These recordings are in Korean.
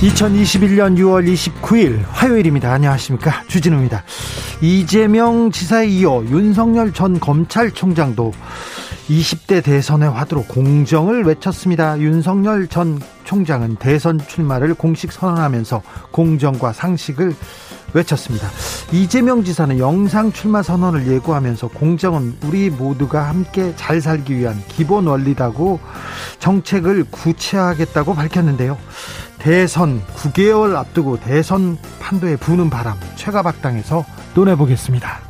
2021년 6월 29일 화요일입니다. 안녕하십니까. 주진우입니다. 이재명 지사에 이어 윤석열 전 검찰총장도 20대 대선의 화두로 공정을 외쳤습니다. 윤석열 전 총장은 대선 출마를 공식 선언하면서 공정과 상식을 외쳤습니다. 이재명 지사는 영상 출마 선언을 예고하면서 공정은 우리 모두가 함께 잘 살기 위한 기본 원리다고 정책을 구체화하겠다고 밝혔는데요. 대선 9개월 앞두고 대선 판도에 부는 바람 최가박당에서 논해보겠습니다.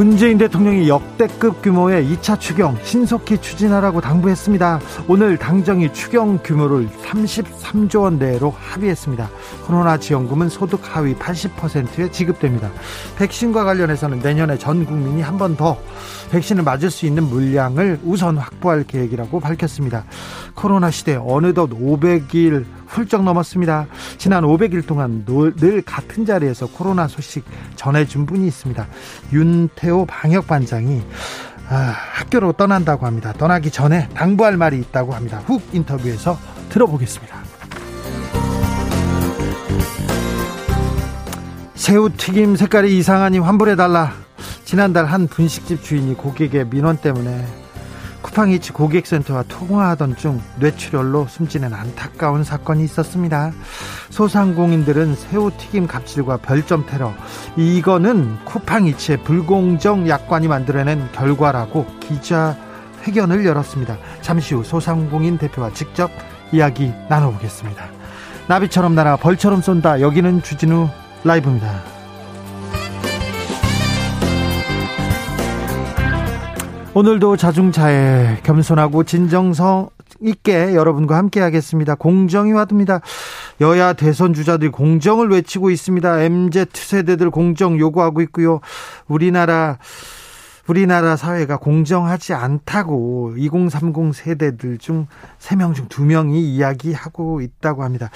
문재인 대통령이 역대급 규모의 2차 추경 신속히 추진하라고 당부했습니다. 오늘 당정이 추경 규모를 33조 원대로 합의했습니다. 코로나 지원금은 소득 하위 80%에 지급됩니다. 백신과 관련해서는 내년에 전 국민이 한 번 더 백신을 맞을 수 있는 물량을 우선 확보할 계획이라고 밝혔습니다. 코로나 시대 어느덧 500일 훌쩍 넘었습니다. 지난 500일 동안 늘 같은 자리에서 코로나 소식 전해준 분이 있습니다. 윤태 호 방역반장이 아, 학교로 떠난다고 합니다. 떠나기 전에 당부할 말이 있다고 합니다. 훅 인터뷰에서 들어보겠습니다. 새우 튀김 색깔이 이상하니 환불해달라. 지난달 한 분식집 주인이 고객의 민원 때문에 쿠팡이츠 고객센터와 통화하던 중 뇌출혈로 숨지는 안타까운 사건이 있었습니다. 소상공인들은 새우튀김 갑질과 별점 테러 이거는 쿠팡이츠의 불공정 약관이 만들어낸 결과라고 기자 회견을 열었습니다. 잠시 후 소상공인 대표와 직접 이야기 나눠보겠습니다. 나비처럼 날아 벌처럼 쏜다. 여기는 주진우 라이브입니다. 오늘도 자중차에 겸손하고 진정성 있게 여러분과 함께 하겠습니다. 공정이 와둡니다. 여야 대선 주자들이 공정을 외치고 있습니다. MZ 세대들 공정 요구하고 있고요. 우리나라 우리나라 사회가 공정하지 않다고 2030 세대들 중 3명 중 2명이 이야기하고 있다고 합니다.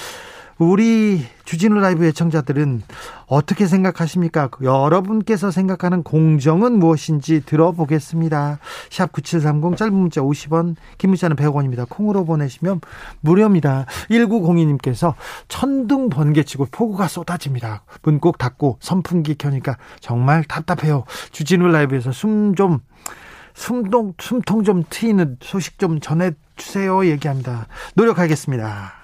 우리 주진우 라이브 애청자들은 어떻게 생각하십니까? 여러분께서 생각하는 공정은 무엇인지 들어보겠습니다. 샵 9730 짧은 문자 50원, 긴 문자는 100원입니다. 콩으로 보내시면 무료입니다. 1902님께서 천둥 번개치고 폭우가 쏟아집니다. 문 꼭 닫고 선풍기 켜니까 정말 답답해요. 주진우 라이브에서 숨 좀, 숨통, 숨통 좀 트이는 소식 좀 전해 주세요. 얘기합니다. 노력하겠습니다.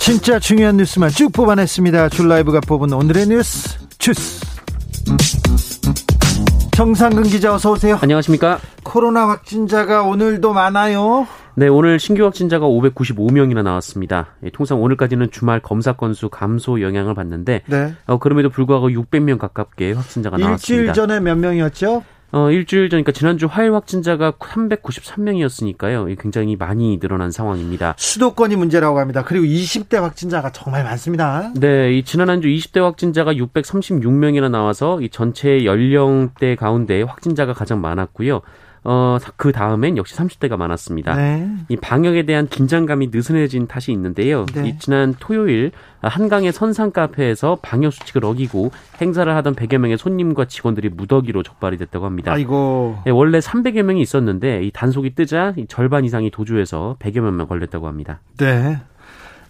진짜 중요한 뉴스만 쭉 뽑아냈습니다. 줄라이브가 뽑은 오늘의 뉴스 주스. 정상근 기자 어서 오세요. 안녕하십니까? 코로나 확진자가 오늘도 많아요. 네, 오늘 신규 확진자가 595명이나 나왔습니다. 예, 통상 오늘까지는 주말 검사 건수 감소 영향을 받는데 네. 어, 그럼에도 불구하고 600명 가깝게 확진자가 나왔습니다. 일주일 전에 몇 명이었죠? 어, 일주일 전이니까 지난주 화요일 확진자가 393명이었으니까요. 굉장히 많이 늘어난 상황입니다. 수도권이 문제라고 합니다. 그리고 20대 확진자가 정말 많습니다. 네, 이 지난 한 주 20대 확진자가 636명이나 나와서 이 전체 연령대 가운데 확진자가 가장 많았고요. 어, 그 다음엔 역시 30대가 많았습니다. 네. 이 방역에 대한 긴장감이 느슨해진 탓이 있는데요. 네. 이 지난 토요일 한강의 선상 카페에서 방역 수칙을 어기고 행사를 하던 100여 명의 손님과 직원들이 무더기로 적발이 됐다고 합니다. 아이고. 네, 원래 300여 명이 있었는데 이 단속이 뜨자 이 절반 이상이 도주해서 100여 명 걸렸다고 합니다. 네.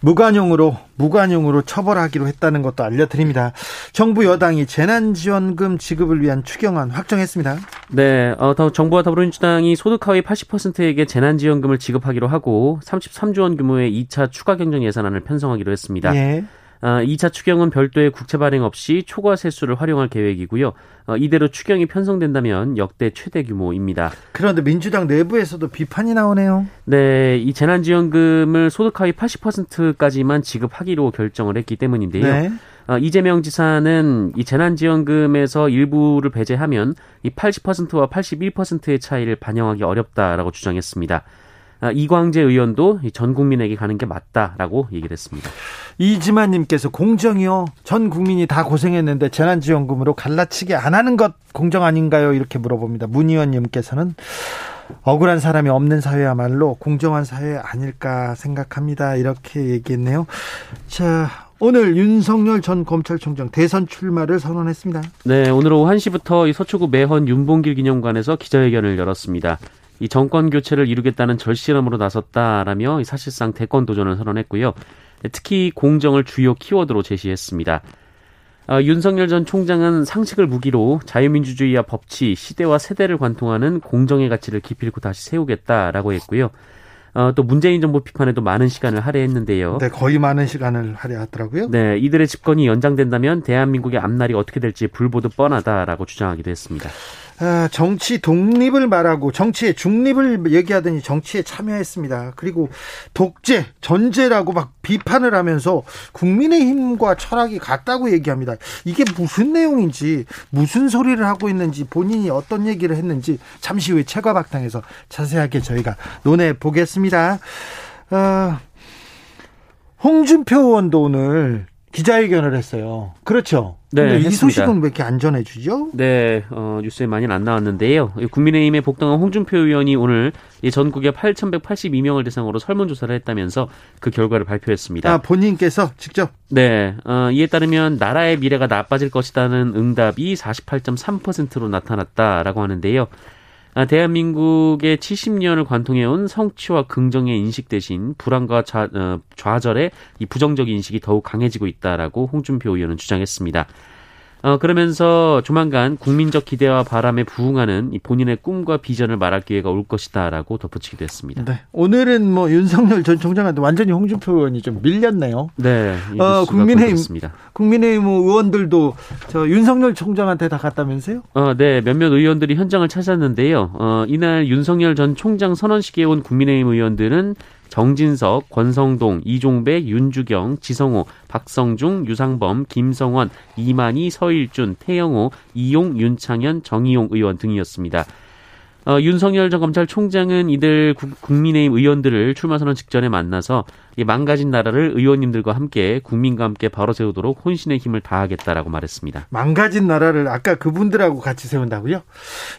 무관용으로 무관용으로 처벌하기로 했다는 것도 알려드립니다. 정부 여당이 재난지원금 지급을 위한 추경안 확정했습니다. 네, 어, 정부와 더불어민주당이 소득 하위 80%에게 재난지원금을 지급하기로 하고 33조 원 규모의 2차 추가 경정 예산안을 편성하기로 했습니다. 예. 2차 아, 추경은 별도의 국채 발행 없이 초과 세수를 활용할 계획이고요. 어, 이대로 추경이 편성된다면 역대 최대 규모입니다. 그런데 민주당 내부에서도 비판이 나오네요. 네, 이 재난지원금을 소득 하위 80%까지만 지급하기로 결정을 했기 때문인데요. 네. 어, 이재명 지사는 이 재난지원금에서 일부를 배제하면 이 80%와 81%의 차이를 반영하기 어렵다라고 주장했습니다. 아, 이광재 의원도 전 국민에게 가는 게 맞다라고 얘기를 했습니다. 이지만님께서 공정이요. 전 국민이 다 고생했는데 재난지원금으로 갈라치기 안 하는 것 공정 아닌가요? 이렇게 물어봅니다. 문 의원님께서는 억울한 사람이 없는 사회야말로 공정한 사회 아닐까 생각합니다. 이렇게 얘기했네요. 자, 오늘 윤석열 전 검찰총장 대선 출마를 선언했습니다. 네, 오늘 오후 1시부터 이 서초구 매헌 윤봉길 기념관에서 기자회견을 열었습니다. 이 정권 교체를 이루겠다는 절실함으로 나섰다라며 사실상 대권 도전을 선언했고요. 특히 공정을 주요 키워드로 제시했습니다. 어, 윤석열 전 총장은 상식을 무기로 자유민주주의와 법치, 시대와 세대를 관통하는 공정의 가치를 기필코 다시 세우겠다라고 했고요. 어, 또 문재인 정부 비판에도 많은 시간을 할애했는데요. 네, 거의 많은 시간을 할애하더라고요. 네, 이들의 집권이 연장된다면 대한민국의 앞날이 어떻게 될지 불보듯 뻔하다라고 주장하기도 했습니다. 아, 정치 독립을 말하고 정치의 중립을 얘기하더니 정치에 참여했습니다. 그리고 독재, 전제라고 막 비판을 하면서 국민의힘과 철학이 같다고 얘기합니다. 이게 무슨 내용인지, 무슨 소리를 하고 있는지, 본인이 어떤 얘기를 했는지 잠시 후에 최가박당에서 자세하게 저희가 논해 보겠습니다. 어, 홍준표 의원도 오늘 기자회견을 했어요. 그렇죠. 네, 이 소식은 왜 이렇게 안 전해주죠? 네, 어, 뉴스에 많이는 안 나왔는데요. 국민의힘의 복당한 홍준표 의원이 오늘 전국에 8,182명을 대상으로 설문조사를 했다면서 그 결과를 발표했습니다. 아, 본인께서 직접? 네, 어, 이에 따르면 나라의 미래가 나빠질 것이라는 응답이 48.3%로 나타났다라고 하는데요. 아, 대한민국의 70년을 관통해온 성취와 긍정의 인식 대신 불안과 좌, 어, 좌절의 이 부정적인 인식이 더욱 강해지고 있다라고 홍준표 의원은 주장했습니다. 어, 그러면서 조만간 국민적 기대와 바람에 부응하는 본인의 꿈과 비전을 말할 기회가 올 것이다라고 덧붙이기도 했습니다. 네. 오늘은 뭐 윤석열 전 총장한테 완전히 홍준표 의원이 좀 밀렸네요. 네. 어, 국민의힘 국민의힘 의원들도 저 윤석열 총장한테 다 갔다면서요? 어, 네. 몇몇 의원들이 현장을 찾았는데요. 어, 이날 윤석열 전 총장 선언식에 온 국민의힘 의원들은 정진석, 권성동, 이종배, 윤주경, 지성호, 박성중, 유상범, 김성원, 이만희, 서일준, 태영호, 이용, 윤창현, 정의용 의원 등이었습니다. 어, 윤석열 전 검찰총장은 이들 국민의힘 의원들을 출마 선언 직전에 만나서 이 망가진 나라를 의원님들과 함께 국민과 함께 바로 세우도록 혼신의 힘을 다하겠다라고 말했습니다. 망가진 나라를 아까 그분들하고 같이 세운다고요?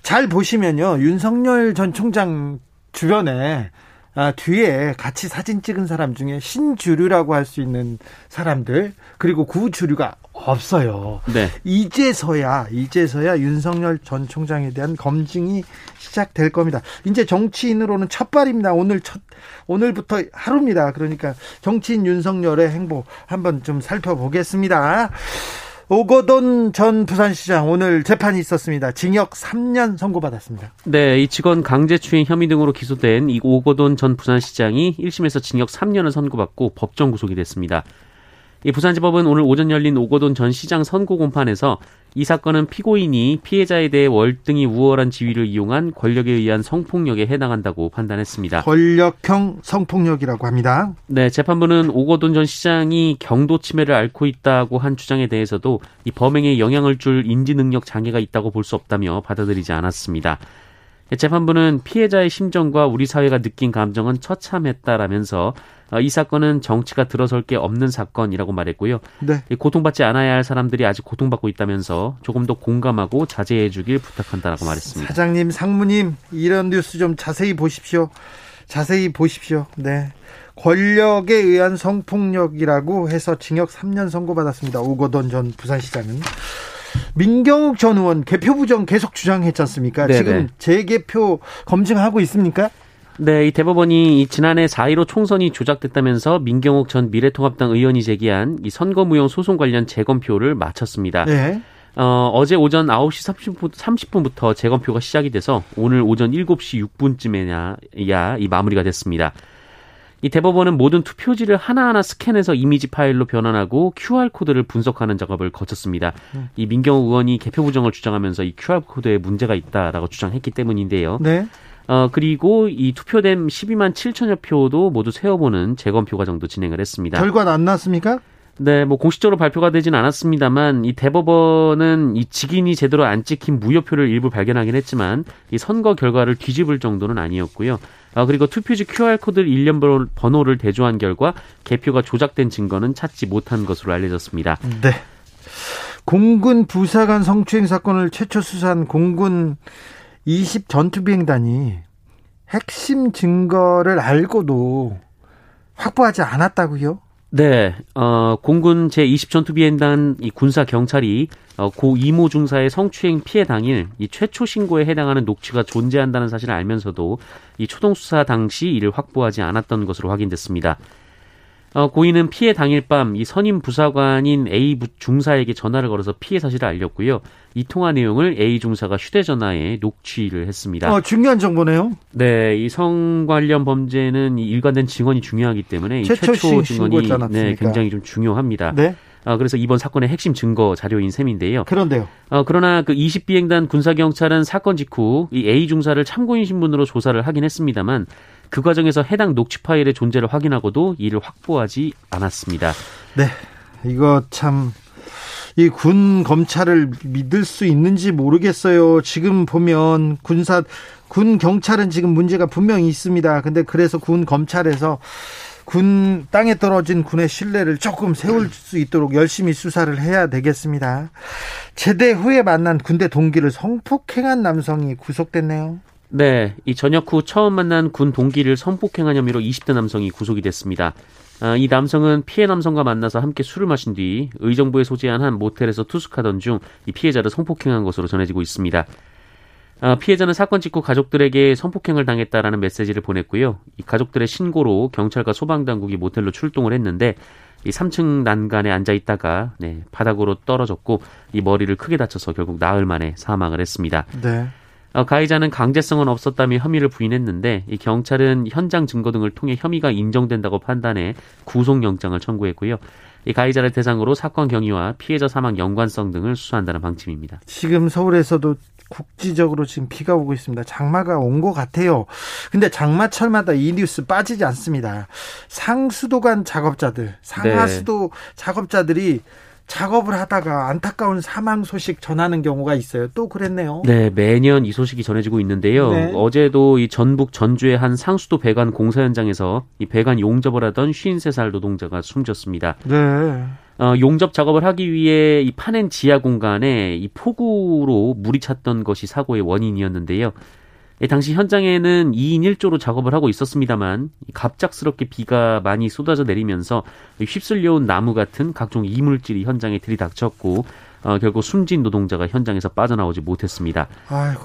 잘 보시면요. 윤석열 전 총장 주변에 아, 뒤에 같이 사진 찍은 사람 중에 신주류라고 할 수 있는 사람들 그리고 구주류가 없어요. 네. 이제서야 이제서야 윤석열 전 총장에 대한 검증이 시작될 겁니다. 이제 정치인으로는 첫 발입니다. 오늘 첫 오늘부터 하루입니다. 그러니까 정치인 윤석열의 행보 한번 좀 살펴보겠습니다. 오거돈 전 부산시장 오늘 재판이 있었습니다. 징역 3년 선고받았습니다. 네, 이 직원 강제추행 혐의 등으로 기소된 이 오거돈 전 부산시장이 1심에서 징역 3년을 선고받고 법정 구속이 됐습니다. 이 부산지법은 오늘 오전 열린 오거돈 전 시장 선고 공판에서 이 사건은 피고인이 피해자에 대해 월등히 우월한 지위를 이용한 권력에 의한 성폭력에 해당한다고 판단했습니다. 권력형 성폭력이라고 합니다. 네, 재판부는 오거돈 전 시장이 경도 침해를 앓고 있다고 한 주장에 대해서도 이 범행에 영향을 줄 인지 능력 장애가 있다고 볼 수 없다며 받아들이지 않았습니다. 재판부는 피해자의 심정과 우리 사회가 느낀 감정은 처참했다라면서 어, 이 사건은 정치가 들어설 게 없는 사건이라고 말했고요. 네. 고통받지 않아야 할 사람들이 아직 고통받고 있다면서 조금 더 공감하고 자제해 주길 부탁한다라고 말했습니다. 사장님, 상무님 이런 뉴스 좀 자세히 보십시오. 자세히 보십시오. 네. 권력에 의한 성폭력이라고 해서 징역 3년 선고받았습니다. 오거돈 전 부산시장은. 민경욱 전 의원 개표 부정 계속 주장했지 않습니까? 네네. 지금 재개표 검증하고 있습니까? 네, 이 대법원이 이 지난해 4.15 총선이 조작됐다면서 민경욱 전 미래통합당 의원이 제기한 이 선거무용 소송 관련 재검표를 마쳤습니다. 네. 어, 어제 오전 9시 30분, 30분부터 재검표가 시작이 돼서 오늘 오전 7시 6분쯤에야 이 마무리가 됐습니다. 이 대법원은 모든 투표지를 하나하나 스캔해서 이미지 파일로 변환하고 QR코드를 분석하는 작업을 거쳤습니다. 음. 이 민경우 의원이 개표 부정을 주장하면서 이 QR코드에 문제가 있다라고 주장했기 때문인데요. 네. 어, 그리고 이 투표된 12만 7천여 표도 모두 세어보는 재검 표 과정도 진행을 했습니다. 결과는 안 났습니까? 네, 뭐 공식적으로 발표가 되진 않았습니다만 이 대법원은 이 직인이 제대로 안 찍힌 무효표를 일부 발견하긴 했지만 이 선거 결과를 뒤집을 정도는 아니었고요. 아, 그리고 투표지 QR코드 일련 번호를 대조한 결과 개표가 조작된 증거는 찾지 못한 것으로 알려졌습니다. 네. 공군 부사관 성추행 사건을 최초 수사한 공군 20 전투비행단이 핵심 증거를 알고도 확보하지 않았다고요? 네, 어, 공군 제20전투비행단 이 군사 경찰이 어, 고 이모 중사의 성추행 피해 당일 이 최초 신고에 해당하는 녹취가 존재한다는 사실을 알면서도 이 초동 수사 당시 이를 확보하지 않았던 것으로 확인됐습니다. 어, 고인은 피해 당일 밤 이 선임 부사관인 A 중사에게 전화를 걸어서 피해 사실을 알렸고요. 이 통화 내용을 A 중사가 휴대전화에 녹취를 했습니다. 어, 중요한 정보네요. 네, 이 성 관련 범죄는 이 일관된 증언이 중요하기 때문에 이 최초, 최초 증언이 네, 굉장히 좀 중요합니다. 네. 어, 그래서 이번 사건의 핵심 증거 자료인 셈인데요. 그런데요. 어, 그러나 그 20비행단 군사경찰은 사건 직후 이 A 중사를 참고인 신분으로 조사를 하긴 했습니다만 그 과정에서 해당 녹취 파일의 존재를 확인하고도 이를 확보하지 않았습니다. 네. 이거 참, 이군 검찰을 믿을 수 있는지 모르겠어요. 지금 보면 군사, 군 경찰은 지금 문제가 분명히 있습니다. 근데 그래서 군 검찰에서 군 땅에 떨어진 군의 신뢰를 조금 세울 수 있도록 열심히 수사를 해야 되겠습니다. 제대 후에 만난 군대 동기를 성폭행한 남성이 구속됐네요. 네, 이 전역 후 처음 만난 군 동기를 성폭행한 혐의로 20대 남성이 구속이 됐습니다. 아, 이 남성은 피해 남성과 만나서 함께 술을 마신 뒤 의정부에 소재한 한 모텔에서 투숙하던 중 이 피해자를 성폭행한 것으로 전해지고 있습니다. 아, 피해자는 사건 직후 가족들에게 성폭행을 당했다라는 메시지를 보냈고요. 이 가족들의 신고로 경찰과 소방당국이 모텔로 출동을 했는데 이 3층 난간에 앉아 있다가 네, 바닥으로 떨어졌고 이 머리를 크게 다쳐서 결국 나흘 만에 사망을 했습니다. 네. 어, 가해자는 강제성은 없었다며 혐의를 부인했는데 이 경찰은 현장 증거 등을 통해 혐의가 인정된다고 판단해 구속영장을 청구했고요. 이 가해자를 대상으로 사건 경위와 피해자 사망 연관성 등을 수사한다는 방침입니다. 지금 서울에서도 국지적으로 지금 비가 오고 있습니다. 장마가 온 것 같아요. 근데 장마철마다 이 뉴스 빠지지 않습니다. 상수도관 작업자들, 상하수도 네. 작업자들이 작업을 하다가 안타까운 사망 소식 전하는 경우가 있어요. 또 그랬네요. 네, 매년 이 소식이 전해지고 있는데요. 네. 어제도 이 전북 전주의 한 상수도 배관 공사 현장에서 이 배관 용접을 하던 53살 노동자가 숨졌습니다. 네. 어, 용접 작업을 하기 위해 이 파낸 지하 공간에 이 폭우로 물이 찼던 것이 사고의 원인이었는데요. 예, 당시 현장에는 2인 1조로 작업을 하고 있었습니다만 갑작스럽게 비가 많이 쏟아져 내리면서 휩쓸려온 나무 같은 각종 이물질이 현장에 들이닥쳤고 어, 결국 숨진 노동자가 현장에서 빠져나오지 못했습니다. 아이고.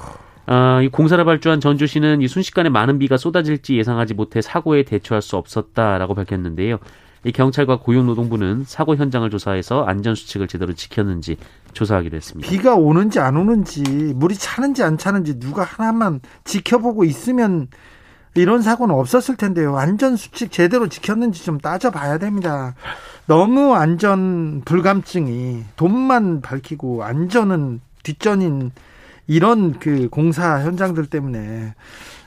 어, 이 공사를 발주한 전주시는 이 순식간에 많은 비가 쏟아질지 예상하지 못해 사고에 대처할 수 없었다라고 밝혔는데요. 이 경찰과 고용노동부는 사고 현장을 조사해서 안전 수칙을 제대로 지켰는지 조사하기로 했습니다. 비가 오는지 안 오는지 물이 차는지 안 차는지 누가 하나만 지켜보고 있으면 이런 사고는 없었을 텐데요. 안전 수칙 제대로 지켰는지 좀 따져봐야 됩니다. 너무 안전 불감증이 돈만 밝히고 안전은 뒷전인 이런 그 공사 현장들 때문에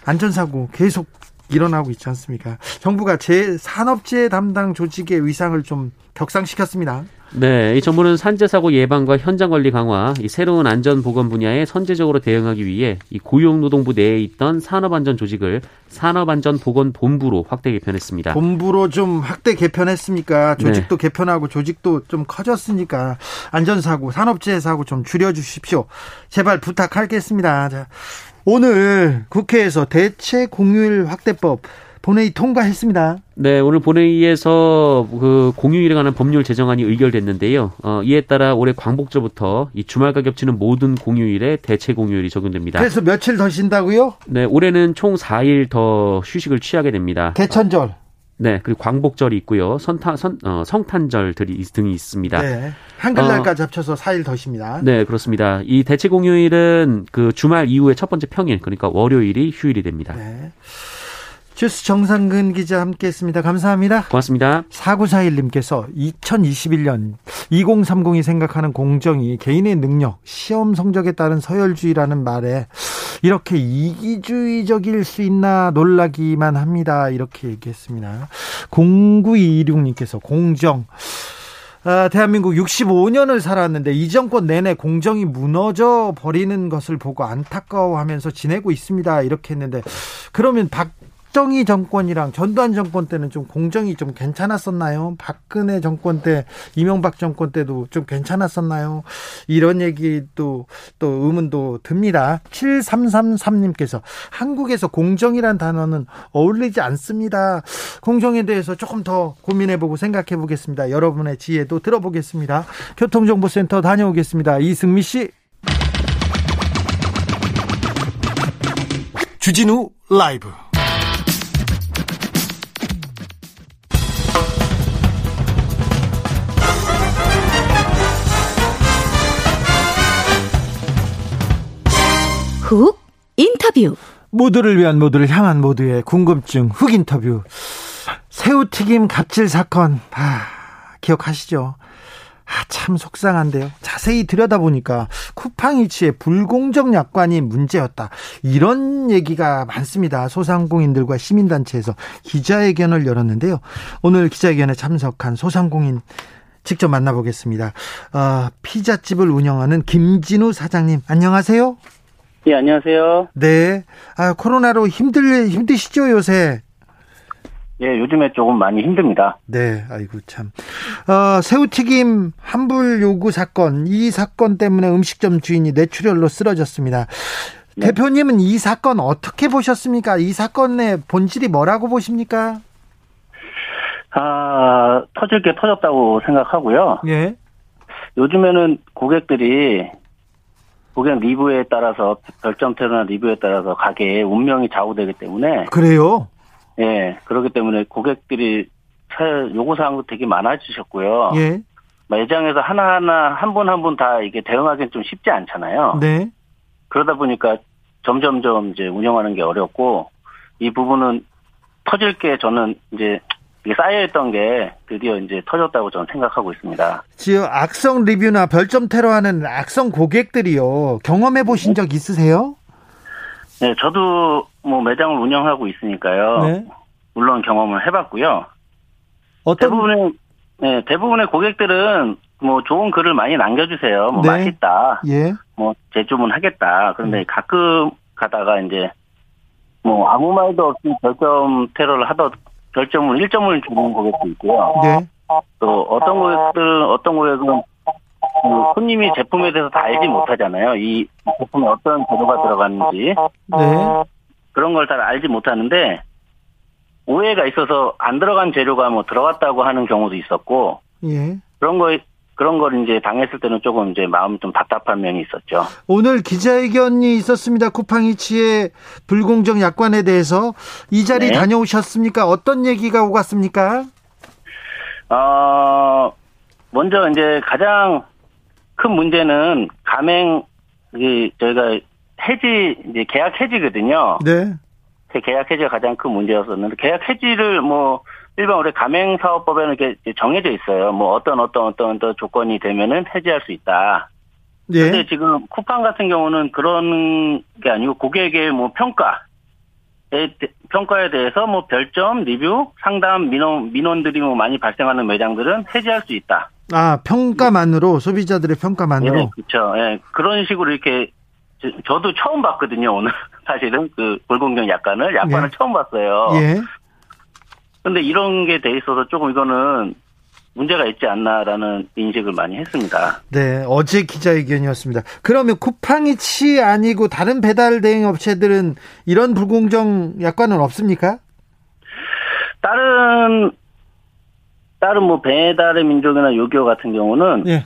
안전사고 계속 일어나고 있지 않습니까? 정부가 제 산업재해 담당 조직의 위상을 좀 격상시켰습니다. 네, 이 정부는 산재 사고 예방과 현장 관리 강화, 이 새로운 안전 보건 분야에 선제적으로 대응하기 위해 이 고용노동부 내에 있던 산업안전 조직을 산업안전보건본부로 확대 개편했습니다. 본부로 좀 확대 개편했습니까? 조직도 네. 개편하고 조직도 좀 커졌으니까 안전사고, 산업재해 사고 좀 줄여주십시오. 제발 부탁하겠습니다. 자, 오늘 국회에서 대체 공휴일 확대법 본회의 통과했습니다. 네, 오늘 본회의에서 그 공휴일에 관한 법률 제정안이 의결됐는데요. 어, 이에 따라 올해 광복절부터 이 주말과 겹치는 모든 공휴일에 대체 공휴일이 적용됩니다. 그래서 며칠 더 쉰다고요? 네, 올해는 총 4일 더 휴식을 취하게 됩니다. 개천절. 네, 그리고 광복절이 있고요. 선타, 선, 어, 성탄절들이 등이 있습니다. 네. 한글날까지 어, 합쳐서 4일 더 쉽니다. 네, 그렇습니다. 이 대체 공휴일은 그 주말 이후에 첫 번째 평일, 그러니까 월요일이 휴일이 됩니다. 네. 주스 정상근 기자 함께 했습니다. 감사합니다. 고맙습니다. 4941님께서 2021년 2030이 생각하는 공정이 개인의 능력, 시험 성적에 따른 서열주의라는 말에 이렇게 이기주의적일 수 있나 놀라기만 합니다. 이렇게 얘기했습니다. 0926님께서 공정. 아, 대한민국 65년을 살았는데 이 정권 내내 공정이 무너져 버리는 것을 보고 안타까워하면서 지내고 있습니다. 이렇게 했는데 그러면 박 박정희 정권이랑 전두환 정권 때는 좀 공정이 좀 괜찮았었나요? 박근혜 정권 때, 이명박 정권 때도 좀 괜찮았었나요? 이런 얘기도 또 의문도 듭니다. 7333님께서 한국에서 공정이란 단어는 어울리지 않습니다. 공정에 대해서 조금 더 고민해보고 생각해 보겠습니다. 여러분의 지혜도 들어보겠습니다. 교통정보센터 다녀오겠습니다. 이승미 씨. 주진우 라이브. 훅 인터뷰. 모두를 위한 모두를 향한 모두의 궁금증 훅 인터뷰. 새우튀김 갑질 사건. 아, 기억하시죠? 아, 참 속상한데요. 자세히 들여다보니까 쿠팡이치의 불공정 약관이 문제였다. 이런 얘기가 많습니다. 소상공인들과 시민단체에서 기자회견을 열었는데요. 오늘 기자회견에 참석한 소상공인 직접 만나보겠습니다. 어, 피자집을 운영하는 김진우 사장님, 안녕하세요. 예, 안녕하세요. 네. 아, 코로나로 힘들, 힘드시죠, 요새? 예, 요즘에 조금 많이 힘듭니다. 네, 아이고, 참. 어, 새우튀김 환불 요구 사건, 이 사건 때문에 음식점 주인이 뇌출혈로 쓰러졌습니다. 네. 대표님은 이 사건 어떻게 보셨습니까? 이 사건의 본질이 뭐라고 보십니까? 아, 터질 게 터졌다고 생각하고요. 예. 요즘에는 고객들이 고객 리뷰에 따라서 별점태나 리뷰에 따라서 가게의 운명이 좌우되기 때문에 그래요? 예, 그렇기 때문에 고객들이 요구 사항도 되게 많아지셨고요. 예. 매장에서 하나하나 한 분 한 분 다 이게 대응하기는 좀 쉽지 않잖아요. 네. 그러다 보니까 점점점 이제 운영하는 게 어렵고 이 부분은 터질 게 저는 이제 쌓여있던 게 드디어 이제 터졌다고 저는 생각하고 있습니다. 지금 악성 리뷰나 별점 테러하는 악성 고객들이요. 경험해 보신 적 있으세요? 네, 저도 뭐 매장을 운영하고 있으니까요. 네. 물론 경험을 해봤고요. 어떤 대부분의 네, 대부분의 고객들은 뭐 좋은 글을 많이 남겨주세요. 뭐 네. 맛있다. 예. 뭐 재주문 하겠다. 그런데 음. 가끔 가다가 이제 뭐 아무 말도 없이 별점 테러를 하던 결점은 1점을 주는 고객도 있고요. 네. 또 어떤 고객들은 어떤 고객은 그 손님이 제품에 대해서 다 알지 못하잖아요. 이 제품에 어떤 재료가 들어갔는지. 네. 그런 걸 잘 알지 못하는데 오해가 있어서 안 들어간 재료가 뭐 들어갔다고 하는 경우도 있었고. 예. 그런 거 그런 걸 이제 당했을 때는 조금 이제 마음 좀 답답한 면이 있었죠. 오늘 기자회견이 있었습니다. 쿠팡이치의 불공정 약관에 대해서 이 자리 네. 다녀오셨습니까? 어떤 얘기가 오갔습니까? 어, 먼저 이제 가장 큰 문제는 가맹 이 저희가 해지 이제 계약 해지거든요. 네. 계약 해지가 가장 큰 문제였었는데 계약 해지를 뭐 일반 우리 가맹 사업법에는 이렇게 정해져 있어요. 뭐 어떤 어떤 어떤 어떤 조건이 되면은 해지할 수 있다. 예. 근데 지금 쿠팡 같은 경우는 그런 게 아니고 고객의 뭐 평가 평가에 대해서 뭐 별점, 리뷰, 상담, 민원 민원들이 뭐 많이 발생하는 매장들은 해지할 수 있다. 아 평가만으로 소비자들의 평가만으로. 예, 그렇죠. 예, 그런 식으로 이렇게 저도 처음 봤거든요 오늘 사실은 그 불공정 약관을 약관을 예. 처음 봤어요. 예. 근데 이런 게 돼 있어서 조금 이거는 문제가 있지 않나라는 인식을 많이 했습니다. 네, 어제 기자회견이었습니다. 그러면 쿠팡이치 아니고 다른 배달 대행 업체들은 이런 불공정 약관은 없습니까? 다른 다른 뭐 배달의 민족이나 요기요 같은 경우는 예.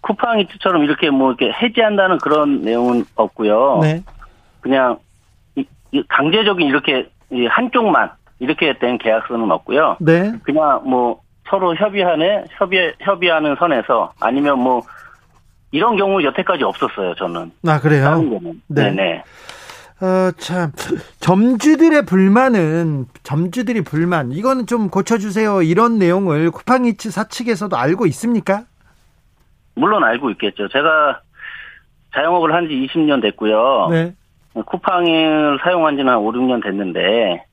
쿠팡이츠처럼 이렇게 뭐 이렇게 해지한다는 그런 내용은 없고요. 네. 그냥 강제적인 이렇게 한쪽만 이렇게 된 계약서는 없고요. 네. 그냥 뭐 서로 협의하는 협의 협의하는 선에서 아니면 뭐 이런 경우 여태까지 없었어요. 저는. 아 그래요? 네. 네. 어, 참, 점주들의 불만은, 점주들이 불만, 이거는 좀 고쳐주세요. 이런 내용을 쿠팡이츠 사측에서도 알고 있습니까? 물론 알고 있겠죠. 제가 자영업을 한 지 20년 됐고요. 네. 쿠팡을 사용한 지는 한 5, 6년 됐는데,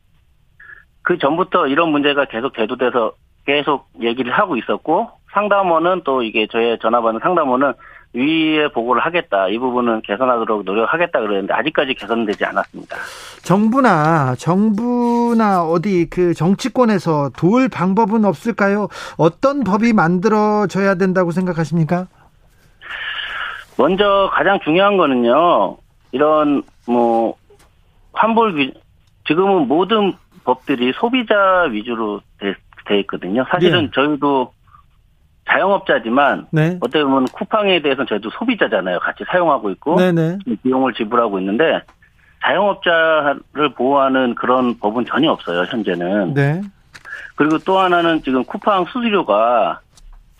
그 전부터 이런 문제가 계속 대두돼서 계속 얘기를 하고 있었고, 상담원은 또 이게 저의 전화 받는 상담원은 위에 보고를 하겠다. 이 부분은 개선하도록 노력하겠다 그랬는데 아직까지 개선되지 않았습니다. 정부나 정부나 어디 그 정치권에서 도울 방법은 없을까요? 어떤 법이 만들어져야 된다고 생각하십니까? 먼저 가장 중요한 거는요. 이런 뭐 환불 지금은 모든 법들이 소비자 위주로 돼, 돼 있거든요. 사실은 네. 저희도 자영업자지만 네. 어떻게 보면 쿠팡에 대해서는 저희도 소비자잖아요. 같이 사용하고 있고 네네. 네. 비용을 지불하고 있는데 자영업자를 보호하는 그런 법은 전혀 없어요. 현재는. 네. 그리고 또 하나는 지금 쿠팡 수수료가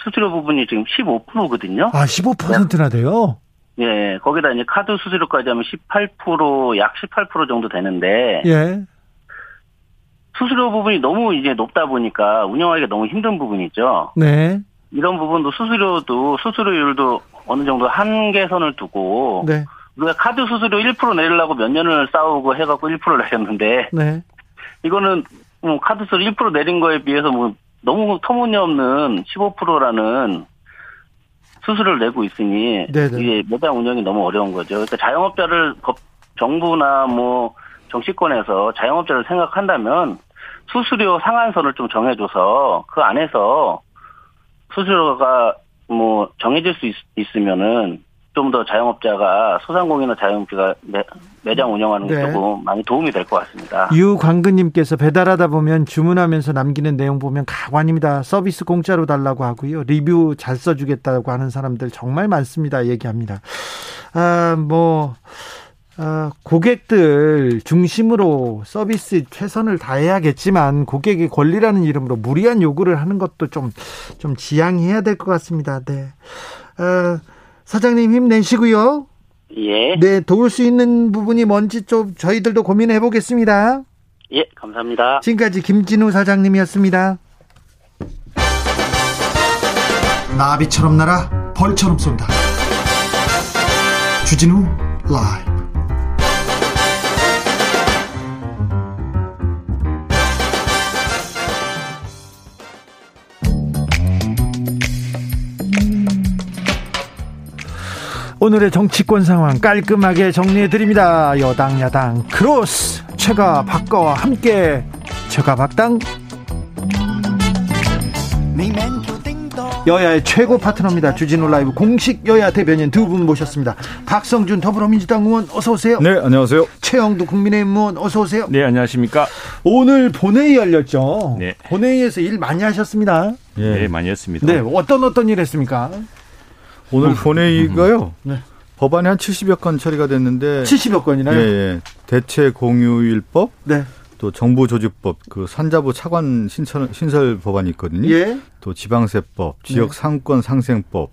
수수료 부분이 지금 15%거든요. 아, 15%나 돼요? 예, 거기다 이제 카드 수수료까지 하면 18%, 약 18% 정도 되는데. 예. 수수료 부분이 너무 이제 높다 보니까 운영하기가 너무 힘든 부분이죠. 네. 이런 부분도 수수료도 수수료율도 어느 정도 한계선을 두고 네. 우리가 카드 수수료 1% 내리려고 몇 년을 싸우고 해갖고 1%를 내렸는데 네. 이거는 뭐 카드 수수료 1% 내린 거에 비해서 뭐 너무 터무니없는 15%라는 수수료를 내고 있으니 네네. 네. 이게 매장 운영이 너무 어려운 거죠. 그러니까 자영업자를 법 정부나 뭐 정치권에서 자영업자를 생각한다면 수수료 상한선을 좀 정해줘서 그 안에서 수수료가 뭐 정해질 수 있, 으면은 좀 더 자영업자가 소상공인이나 자영업자가 매, 장 운영하는 게 네. 조금 많이 도움이 될 것 같습니다. 유광근님께서 배달하다 보면 주문하면서 남기는 내용 보면 가관입니다. 서비스 공짜로 달라고 하고요. 리뷰 잘 써주겠다고 하는 사람들 정말 많습니다. 얘기합니다. 아, 뭐. 아, 고객들 중심으로 서비스 최선을 다해야겠지만 고객의 권리라는 이름으로 무리한 요구를 하는 것도 좀, 좀 지양해야 될 것 같습니다. 네. 아, 사장님 힘내시고요. 예. 네, 도울 수 있는 부분이 뭔지 좀 저희들도 고민해 보겠습니다. 예, 감사합니다. 지금까지 김진우 사장님이었습니다. 나비처럼 날아 벌처럼 쏜다. 주진우 라이브. 오늘의 정치권 상황 깔끔하게 정리해 드립니다. 여당 야당 크로스 최가 박가와 함께 최가 박당 여야의 최고 파트너입니다. 주진우 라이브 공식 여야 대변인 두 분 모셨습니다. 박성준 더불어민주당 의원 어서 오세요. 네, 안녕하세요. 최영두 국민의힘 의원 어서 오세요. 네, 안녕하십니까. 오늘 본회의 열렸죠. 네. 본회의에서 일 많이 하셨습니다. 네, 네 많이 했습니다. 네, 어떤 어떤 일 했습니까? 오늘 본회의가요. 네. 법안이 한 70여 건 처리가 됐는데 70여 건이나요? 예, 예. 대체 공유일법, 네. 또 정부조직법, 그 산자부 차관 신설, 신설 법안이 있거든요. 예. 또 지방세법, 지역 네. 상권 상생법,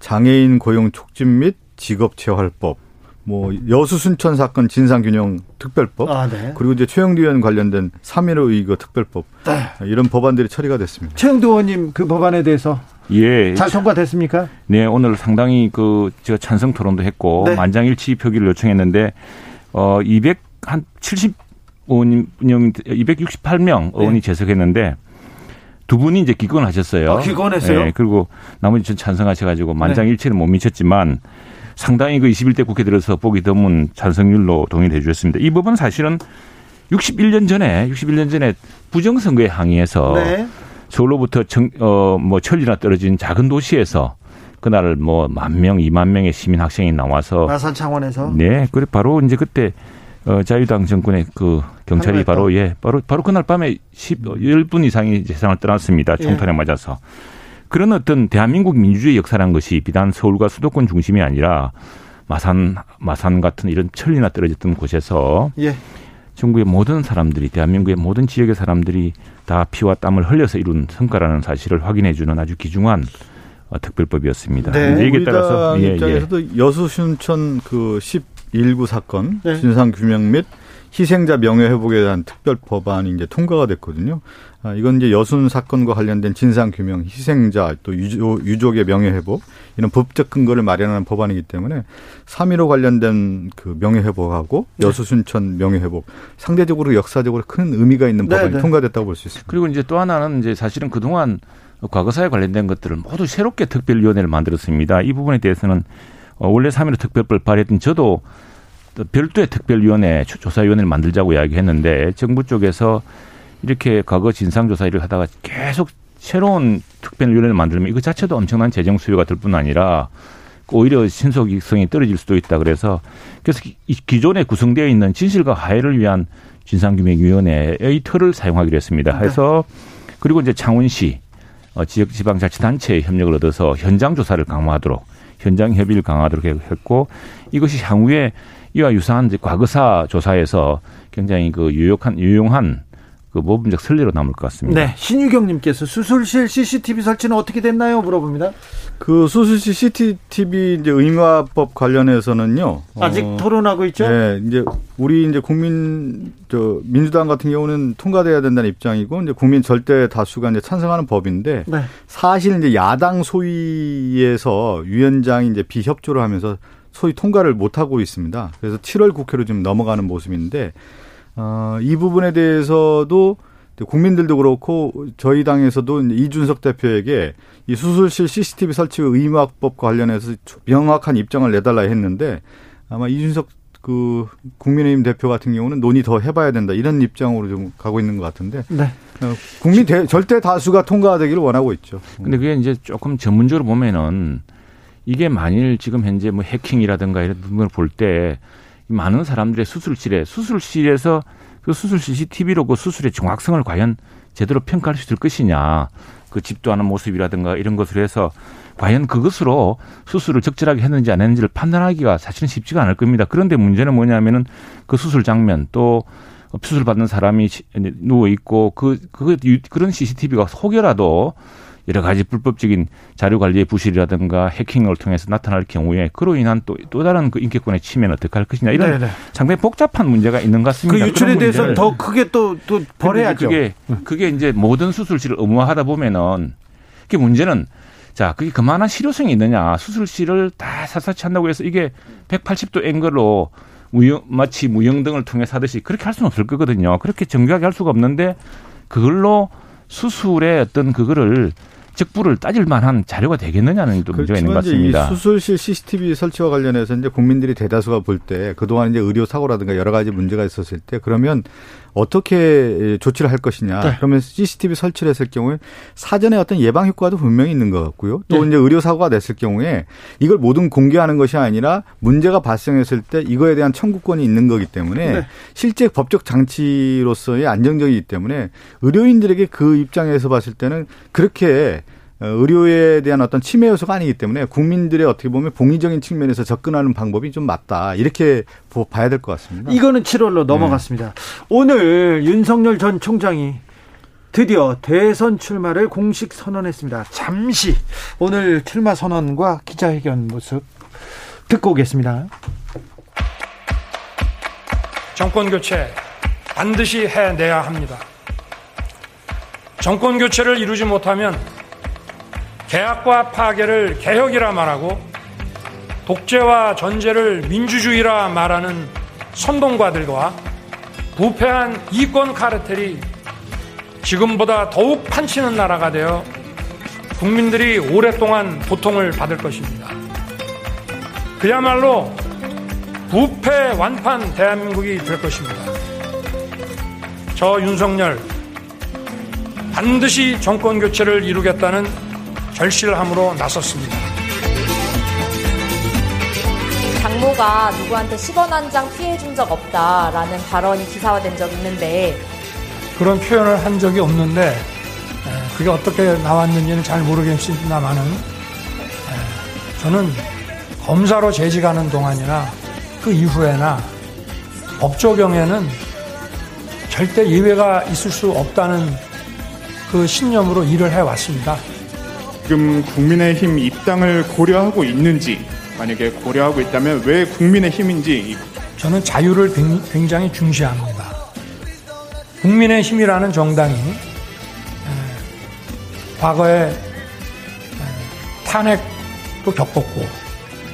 장애인 고용 촉진 및 직업 재활법, 뭐 여수 순천 사건 진상규명 특별법 아, 네. 그리고 이제 최영두 의원 관련된 3.15 의거 특별법 네. 이런 법안들이 처리가 됐습니다. 최영두 의원님 그 법안에 대해서 예. 잘 통과됐습니까? 네, 오늘 상당히 그 제가 찬성 토론도 했고 네. 만장일치 표기를 요청했는데 어 200 한 70 의원님 268명 의원이 네. 재석했는데 두 분이 이제 기권하셨어요. 아, 기권했어요? 네, 그리고 나머지 전 찬성하셔가지고 만장일치는 못 미쳤지만 상당히 그 21대 국회 들어서 보기 드문 찬성률로 동의를 해 주셨습니다. 이 법은 사실은 61년 전에 61년 전에 부정선거에 항의해서 네. 서울로부터 정, 어, 뭐 천리나 떨어진 작은 도시에서 그날 뭐 만 명, 이만 명의 시민 학생이 나와서 마산 창원에서 네, 그래 바로 이제 그때 어, 자유당 정권의 그 경찰이 바로 예 바로 바로 그날 밤에 10 10분 이상이 세상을 떠났습니다. 예. 총탄에 예. 맞아서. 그런 어떤 대한민국 민주주의 역사란 것이 비단 서울과 수도권 중심이 아니라 마산 마산 같은 이런 천리나 떨어졌던 곳에서 예. 전국의 모든 사람들이 대한민국의 모든 지역의 사람들이 다 피와 땀을 흘려서 이룬 성과라는 사실을 확인해 주는 아주 귀중한 어, 특별법이었습니다. 네. 여기에 따라서 예, 입장에서도 예. 여수 순천 그 11구 사건 네. 진상 규명 및 희생자 명예 회복에 대한 특별 법안이 이제 통과가 됐거든요. 아, 이건 이제 여순 사건과 관련된 진상 규명, 희생자 또 유족, 유족의 명예 회복 이런 법적 근거를 마련하는 법안이기 때문에 3.15 관련된 그 명예 회복하고 네. 여수 순천 명예 회복 상대적으로 역사적으로 큰 의미가 있는 네, 법안이 네. 통과됐다고 볼 수 있습니다. 그리고 이제 또 하나는 이제 사실은 그동안 과거사에 관련된 것들을 모두 새롭게 특별위원회를 만들었습니다. 이 부분에 대해서는 어, 원래 3.15 특별법 발의했던 저도 별도의 특별위원회 조사위원회를 만들자고 이야기했는데 정부 쪽에서 이렇게 과거 진상조사 일을 하다가 계속 새로운 특별위원회를 만들면 이거 자체도 엄청난 재정 수요가 될 뿐 아니라 오히려 신속성이 떨어질 수도 있다 그래서 그래서 기존에 구성되어 있는 진실과 화해를 위한 진상규명위원회의 틀을 사용하기로 했습니다. 해서 그리고 이제 창원시 어, 지역 지방자치단체의 협력을 얻어서 현장 조사를 강화하도록 현장 협의를 강화하도록 했고 이것이 향후에 이와 유사한 이제 과거사 조사에서 굉장히 그 유용한 유용한 그 모범적 선례로 남을 것 같습니다. 네, 신유경님께서 수술실 CCTV 설치는 어떻게 됐나요? 물어봅니다. 그 수술실 CCTV 이제 의무화법 관련해서는요. 아직 어, 토론하고 있죠. 네, 이제 우리 이제 국민 저 민주당 같은 경우는 통과돼야 된다는 입장이고 이제 국민 절대 다수가 이제 찬성하는 법인데 네. 사실 이제 야당 소위에서 위원장이 이제 비협조를 하면서 소위 통과를 못 하고 있습니다. 그래서 7월 국회로 좀 넘어가는 모습인데 어, 이 부분에 대해서도 국민들도 그렇고 저희 당에서도 이준석 대표에게 이 수술실 CCTV 설치 의무화법과 관련해서 명확한 입장을 내달라 했는데 아마 이준석 그 국민의힘 대표 같은 경우는 논의 더 해봐야 된다 이런 입장으로 좀 가고 있는 것 같은데 네. 어, 국민 대, 절대 다수가 통과되기를 원하고 있죠. 근데 그게 이제 조금 전문적으로 보면은 이게 만일 지금 현재 뭐 해킹이라든가 이런 부분을 볼 때 많은 사람들의 수술실에 수술실에서 그 수술 CCTV로 그 수술의 정확성을 과연 제대로 평가할 수 있을 것이냐. 그 집도하는 모습이라든가 이런 것을 해서 과연 그것으로 수술을 적절하게 했는지 안 했는지를 판단하기가 사실은 쉽지가 않을 겁니다. 그런데 문제는 뭐냐면은 그 수술 장면 또 수술 받는 사람이 누워 있고 그, 그, 그런 CCTV가 혹여라도 여러 가지 불법적인 자료 관리의 부실이라든가 해킹을 통해서 나타날 경우에 그로 인한 또, 또 다른 그 인격권의 침해는 어떻게 할 것이냐 이런 네네. 상당히 복잡한 문제가 있는 것 같습니다. 그 유출에 대해서 더 크게 또, 또 벌해야죠. 그게, 그게 이제 모든 수술실을 의무화하다 보면은 그게 문제는 자, 그게 그만한 실효성이 있느냐. 수술실을 다 샅샅이 한다고 해서 이게 180도 앵글로 무형, 마치 무형등을 통해서 하듯이 그렇게 할 수는 없을 거거든요. 그렇게 정교하게 할 수가 없는데 그걸로 수술의 어떤 그거를 직부를 따질 만한 자료가 되겠느냐는 또 문제가 있는 것 같습니다. 수술실 CCTV 설치와 관련해서 이제 국민들이 대다수가 볼 때 그동안 이제 의료 사고라든가 여러 가지 문제가 있었을 때 그러면 어떻게 조치를 할 것이냐. 네. 그러면 CCTV 설치를 했을 경우에 사전에 어떤 예방 효과도 분명히 있는 것 같고요. 또 네. 이제 의료 사고가 됐을 경우에 이걸 모든 공개하는 것이 아니라 문제가 발생했을 때 이거에 대한 청구권이 있는 거기 때문에 네. 실제 법적 장치로서의 안정적이기 때문에 의료인들에게 그 입장에서 봤을 때는 그렇게 어, 의료에 대한 어떤 침해 요소가 아니기 때문에 국민들의 어떻게 보면 봉의적인 측면에서 접근하는 방법이 좀 맞다. 이렇게 봐야 될 것 같습니다. 이거는 7월로 넘어갔습니다. 네. 오늘 윤석열 전 총장이 드디어 대선 출마를 공식 선언했습니다. 잠시 오늘 출마 선언과 기자회견 모습 듣고 오겠습니다. 정권 교체 반드시 해내야 합니다. 정권 교체를 이루지 못하면 개혁과 파괴를 개혁이라 말하고 독재와 전제를 민주주의라 말하는 선동가들과 부패한 이권 카르텔이 지금보다 더욱 판치는 나라가 되어 국민들이 오랫동안 고통을 받을 것입니다. 그야말로 부패 완판 대한민국이 될 것입니다. 저 윤석열 반드시 정권 교체를 이루겠다는 결실함으로 나섰습니다. 장모 후보가 누구한테 10원 한 장 피해 준 적 없다라는 발언이 기사화된 적이 있는데 그런 표현을 한 적이 없는데 그게 어떻게 나왔는지는 잘 모르겠습니다만은 저는 검사로 재직하는 동안이나 그 이후에나 법 적용에는 절대 예외가 있을 수 없다는 그 신념으로 일을 해왔습니다. 지금 국민의힘 입당을 고려하고 있는지 만약에 고려하고 있다면 왜 국민의힘인지 저는 자유를 굉장히 중시합니다. 국민의힘이라는 정당이 과거에 탄핵도 겪었고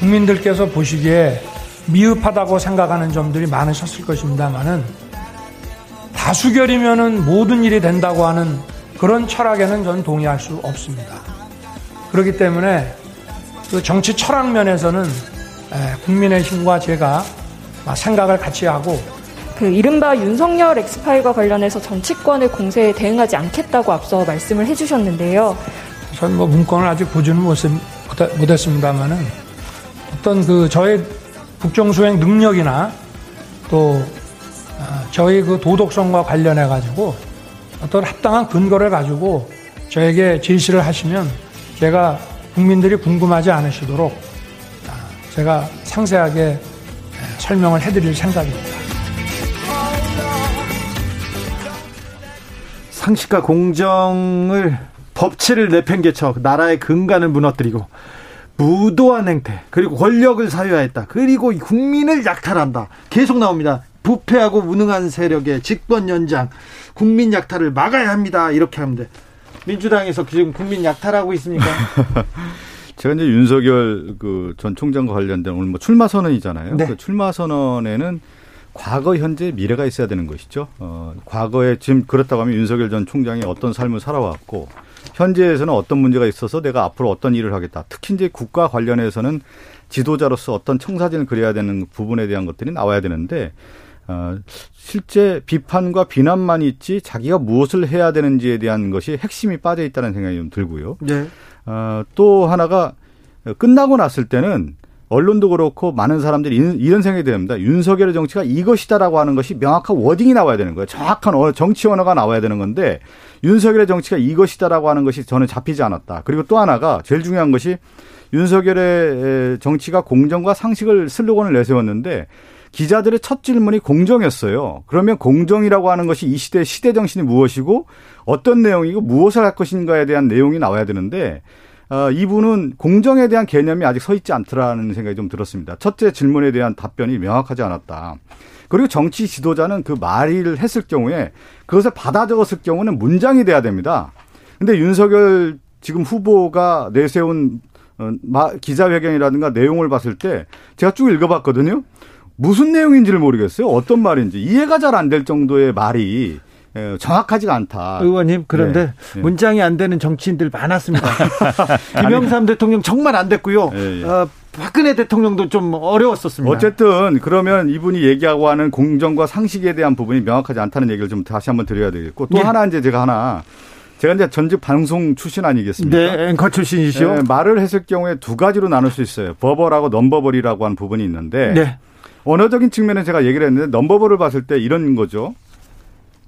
국민들께서 보시기에 미흡하다고 생각하는 점들이 많으셨을 것입니다만은 다수결이면은 모든 일이 된다고 하는 그런 철학에는 저는 동의할 수 없습니다. 그렇기 때문에 그 정치 철학 면에서는 국민의힘과 제가 생각을 같이 하고 그 이른바 윤석열 엑스파일과 관련해서 정치권의 공세에 대응하지 않겠다고 앞서 말씀을 해주셨는데요. 전뭐 문건을 아직 보지는 못했습니다만은 어떤 그 저의 국정 수행 능력이나 또 아, 저희 그 도덕성과 관련해 가지고 어떤 합당한 근거를 가지고 저에게 제시를 하시면 제가 국민들이 궁금하지 않으시도록 아, 제가 상세하게 설명을 해드릴 생각입니다. 상식과 공정을 법치를 내팽개쳐 나라의 근간을 무너뜨리고 무도한 행태 그리고 권력을 사유화했다 그리고 국민을 약탈한다. 계속 나옵니다. 부패하고 무능한 세력의 집권 연장 국민 약탈을 막아야 합니다. 이렇게 하면 돼 민주당에서 지금 국민 약탈하고 있습니까? 제가 이제 윤석열 그 전 총장과 관련된 오늘 뭐 출마 선언이잖아요. 네. 그 출마 선언에는 과거, 현재, 미래가 있어야 되는 것이죠. 어, 과거에 지금 그렇다고 하면 윤석열 전 총장이 어떤 삶을 살아왔고 현재에서는 어떤 문제가 있어서 내가 앞으로 어떤 일을 하겠다. 특히 이제 국가 관련해서는 지도자로서 어떤 청사진을 그려야 되는 부분에 대한 것들이 나와야 되는데 어, 실제 비판과 비난만 있지 자기가 무엇을 해야 되는지에 대한 것이 핵심이 빠져 있다는 생각이 좀 들고요. 네. 어, 또 하나가 끝나고 났을 때는 언론도 그렇고 많은 사람들이 이런 생각이 듭니다. 윤석열의 정치가 이것이다라고 하는 것이 명확한 워딩이 나와야 되는 거예요. 정확한 정치 언어가 나와야 되는 건데 윤석열의 정치가 이것이다라고 하는 것이 저는 잡히지 않았다. 그리고 또 하나가 제일 중요한 것이 윤석열의 정치가 공정과 상식을 슬로건을 내세웠는데 기자들의 첫 질문이 공정이었어요. 그러면 공정이라고 하는 것이 이 시대 시대 정신이 무엇이고 어떤 내용이고 무엇을 할 것인가에 대한 내용이 나와야 되는데 어, 이분은 공정에 대한 개념이 아직 서 있지 않더라는 생각이 좀 들었습니다. 첫째 질문에 대한 답변이 명확하지 않았다. 그리고 정치 지도자는 그 말을 했을 경우에 그것을 받아 적었을 경우는 문장이 돼야 됩니다. 근데 윤석열 지금 후보가 내세운 어, 기자회견이라든가 내용을 봤을 때 제가 쭉 읽어봤거든요. 무슨 내용인지를 모르겠어요. 어떤 말인지 이해가 잘 안 될 정도의 말이 예, 정확하지가 않다. 의원님 그런데 네. 문장이 안 되는 정치인들 많았습니다. 김영삼 대통령 정말 안 됐고요. 네, 네. 어, 박근혜 대통령도 좀 어려웠었습니다. 어쨌든 그러면 이분이 얘기하고 하는 공정과 상식에 대한 부분이 명확하지 않다는 얘기를 좀 다시 한번 드려야 되겠고 또 예. 하나 이제 제가 하나 제가 이제 전직 방송 출신 아니겠습니까? 네, 앵커 출신이시죠. 네, 말을 했을 경우에 두 가지로 나눌 수 있어요. 버벌하고 넘버벌이라고 하는 부분이 있는데 네. 언어적인 측면에 제가 얘기를 했는데 넘버벌을 봤을 때 이런 거죠.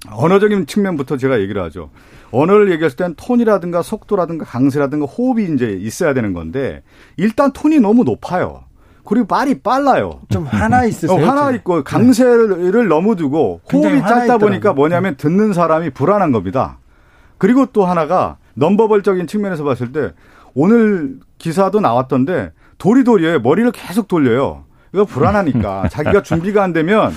언어적인 측면부터 제가 얘기를 하죠. 언어를 얘기했을 땐 톤이라든가 속도라든가 강세라든가 호흡이 이제 있어야 되는 건데 일단 톤이 너무 높아요. 그리고 말이 빨라요. 좀 하나 있으세요? 어, 하나 있고 강세를 네. 너무 두고 호흡이 짧다 보니까 뭐냐면 듣는 사람이 불안한 겁니다. 그리고 또 하나가 넘버벌적인 측면에서 봤을 때 오늘 기사도 나왔던데 도리도리에 머리를 계속 돌려요. 이거 불안하니까 자기가 준비가 안 되면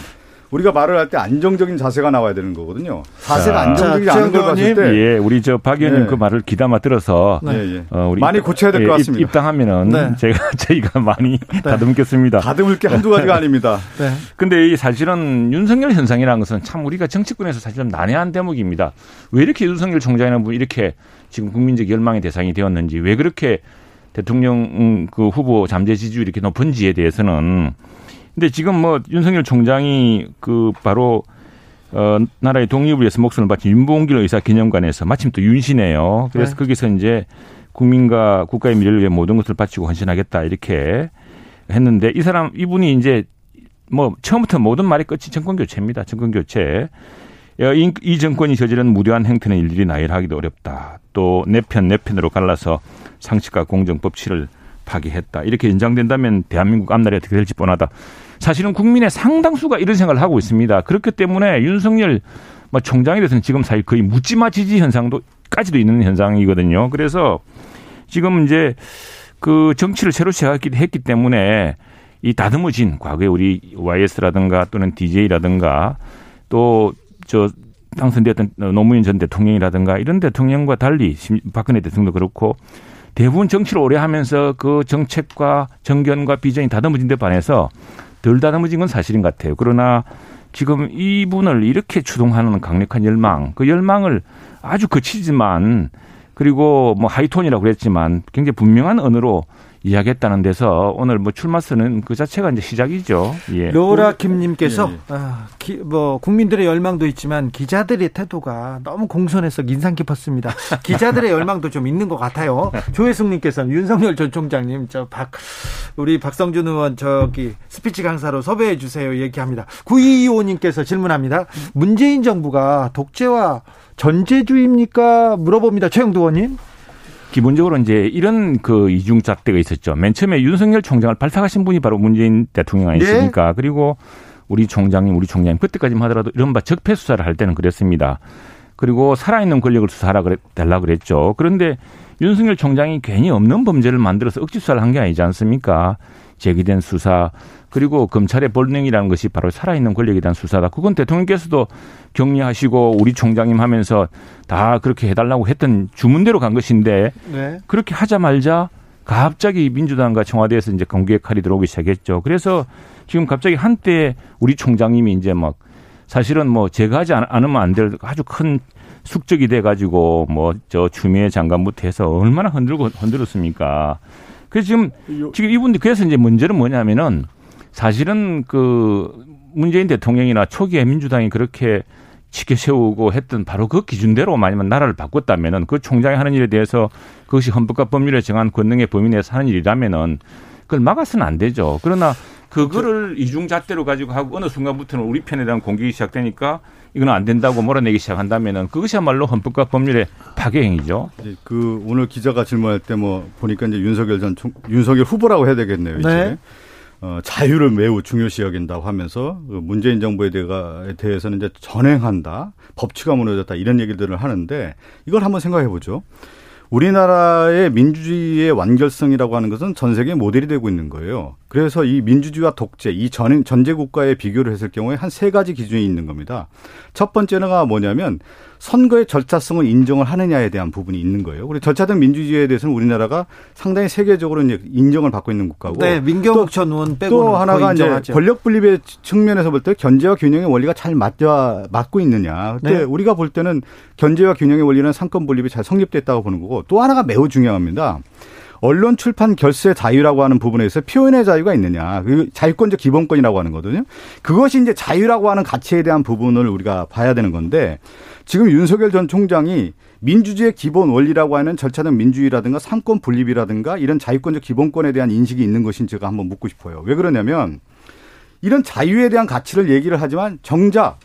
우리가 말을 할 때 안정적인 자세가 나와야 되는 거거든요. 자세가 자, 안정적이지 않은 걸 봤을 때, 예, 우리 저 박 의원님 네. 그 말을 귀담아 들어서 네. 예, 예. 어, 우리 많이 고쳐야 될것 예, 같습니다. 입당하면은 네. 제가 저희가 많이 네. 다듬겠습니다. 다듬을 게 한두 가지가 아닙니다. 네. 근데 이 사실은 윤석열 현상이라는 것은 참 우리가 정치권에서 사실 좀 난해한 대목입니다. 왜 이렇게 윤석열 총장이나 뭐 이렇게 지금 국민적 열망의 대상이 되었는지 왜 그렇게 대통령 음, 그 후보 잠재 지지율이 이렇게 높은지에 대해서는 근데 지금 뭐 윤석열 총장이 그 바로 어 나라의 독립을 위해서 목숨을 바친 윤봉길 의사 기념관에서 마침 또 윤시네요. 그래서 네. 거기서 이제 국민과 국가의 미래를 위해 모든 것을 바치고 헌신하겠다 이렇게 했는데 이 사람 이분이 이제 뭐 처음부터 모든 말이 끝이 정권 교체입니다. 정권 교체. 이 정권이 저지른 무례한 행태는 일일이 나열하기도 어렵다. 또 내 편, 내 편으로 갈라서 상식과 공정, 법치를 파괴했다. 이렇게 연장된다면 대한민국 앞날이 어떻게 될지 뻔하다. 사실은 국민의 상당수가 이런 생각을 하고 있습니다. 그렇기 때문에 윤석열 뭐 총장에 대해서는 지금 사실 거의 묻지마 지지 현상도 까지도 있는 현상이거든요. 그래서 지금 이제 그 정치를 새로 시작했기 때문에 이 다듬어진 과거에 우리 YS라든가 또는 DJ라든가 또 저 당선되었던 노무현 전 대통령이라든가 이런 대통령과 달리 박근혜 대통령도 그렇고 대부분 정치를 오래 하면서 그 정책과 정견과 비전이 다듬어진 데 반해서 덜 다듬어진 건 사실인 것 같아요. 그러나 지금 이분을 이렇게 추동하는 강력한 열망, 그 열망을 아주 거치지만 그리고 뭐 하이톤이라고 그랬지만 굉장히 분명한 언어로 이야기했다는 데서 오늘 뭐 출마 선은 그 자체가 이제 시작이죠. 예. 로라 김님께서 예, 예. 아, 기, 뭐 국민들의 열망도 있지만 기자들의 태도가 너무 공손해서 인상 깊었습니다. 기자들의 열망도 좀 있는 것 같아요. 조혜숙님께서는 윤석열 전 총장님 저 박 우리 박성준 의원 저기 스피치 강사로 섭외해 주세요 얘기합니다. 9225님께서 질문합니다. 문재인 정부가 독재와 전제주의입니까? 물어봅니다. 최영두 의원님. 기본적으로 이제 이런 그 이중 잣대가 있었죠. 맨 처음에 윤석열 총장을 발탁하신 분이 바로 문재인 대통령 아니십니까? 네. 그리고 우리 총장님, 우리 총장님 그때까지만 하더라도 이른바 적폐 수사를 할 때는 그랬습니다. 그리고 살아있는 권력을 수사하라 그랬, 달라 그랬죠. 그런데 윤석열 총장이 괜히 없는 범죄를 만들어서 억지 수사를 한 게 아니지 않습니까? 제기된 수사 그리고 검찰의 본능이라는 것이 바로 살아있는 권력에 대한 수사다. 그건 대통령께서도 격려하시고 우리 총장님 하면서 다 그렇게 해달라고 했던 주문대로 간 것인데 네. 그렇게 하자 말자 갑자기 민주당과 청와대에서 이제 공개 칼이 들어오기 시작했죠. 그래서 지금 갑자기 한때 우리 총장님이 이제 막 사실은 뭐 제가 하지 않으면 안 될 아주 큰 숙적이 돼 가지고 뭐 저 추미애 장관부터 해서 얼마나 흔들고 흔들었습니까. 그래서 지금 지금 이분들 그래서 이제 문제는 뭐냐면은 사실은 그 문재인 대통령이나 초기에 민주당이 그렇게 지켜 세우고 했던 바로 그 기준대로 만약에 나라를 바꿨다면은 그 총장이 하는 일에 대해서 그것이 헌법과 법률에 정한 권능의 범위 내에서 하는 일이라면은 그걸 막아서는 안 되죠. 그러나 그거를 이중잣대로 가지고 하고 어느 순간부터는 우리 편에 대한 공격이 시작되니까 이건 안 된다고 몰아내기 시작한다면은 그것이야말로 헌법과 법률의 파괴 행위죠. 네, 그 오늘 기자가 질문할 때 뭐 보니까 이제 윤석열 전 총, 윤석열 후보라고 해야 되겠네요. 이제. 네. 어, 자유를 매우 중요시 여긴다고 하면서 그 문재인 정부에 대해서는 이제 전행한다, 법치가 무너졌다 이런 얘기들을 하는데 이걸 한번 생각해 보죠. 우리나라의 민주주의의 완결성이라고 하는 것은 전 세계 모델이 되고 있는 거예요. 그래서 이 민주주의와 독재, 이 전, 전제 국가에 비교를 했을 경우에 한 세 가지 기준이 있는 겁니다. 첫 번째가 뭐냐면 선거의 절차성을 인정을 하느냐에 대한 부분이 있는 거예요. 그리고 절차적 민주주의에 대해서는 우리나라가 상당히 세계적으로 이제 인정을 받고 있는 국가고. 네, 민경욱 전 의원 빼고 또 하나가 이제 권력 분립의 측면에서 볼 때 견제와 균형의 원리가 잘 맞아 맞고 있느냐. 근데 네. 우리가 볼 때는 견제와 균형의 원리는 상권 분립이 잘 성립됐다고 보는 거고 또 하나가 매우 중요합니다. 언론 출판 결세 자유라고 하는 부분에서 표현의 자유가 있느냐. 그 자유권적 기본권이라고 하는 거거든요. 그것이 이제 자유라고 하는 가치에 대한 부분을 우리가 봐야 되는 건데 지금 윤석열 전 총장이 민주주의의 기본 원리라고 하는 절차적 민주주의라든가 상권 분립이라든가 이런 자유권적 기본권에 대한 인식이 있는 것인 제가 한번 묻고 싶어요. 왜 그러냐면 이런 자유에 대한 가치를 얘기를 하지만 정작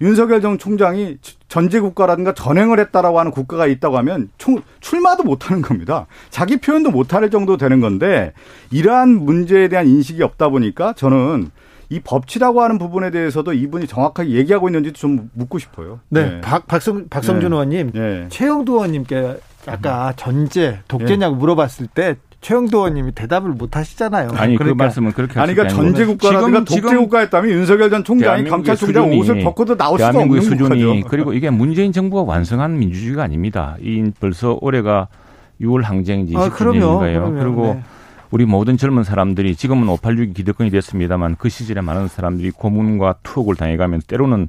윤석열 전 총장이 전제 국가라든가 전행을 했다라고 하는 국가가 있다고 하면 총, 출마도 못 하는 겁니다. 자기 표현도 못할 정도 되는 건데 이러한 문제에 대한 인식이 없다 보니까 저는 이 법치라고 하는 부분에 대해서도 이분이 정확하게 얘기하고 있는지 좀 묻고 싶어요. 네. 네. 박, 박성, 박성준 네. 의원님, 네. 최영두 의원님께 아까 전제, 독재냐고 네. 물어봤을 때 최영도 의원님이 대답을 못 하시잖아요. 아니 그 그러니까. 그 말씀은 그렇게 아니 그러니까 전제 국가라든가 독재 국가였다면 윤석열 전 총장이 감찰총장 옷을 벗고도 나올 수가 없는 수준이 국가죠. 그리고 이게 문재인 정부가 완성한 민주주의가 아닙니다. 이 벌써 올해가 6월 항쟁인지 29년인가요. 아, 그리고 네. 우리 모든 젊은 사람들이 지금은 586이 기득권이 됐습니다만 그 시절에 많은 사람들이 고문과 투옥을 당해가면 때로는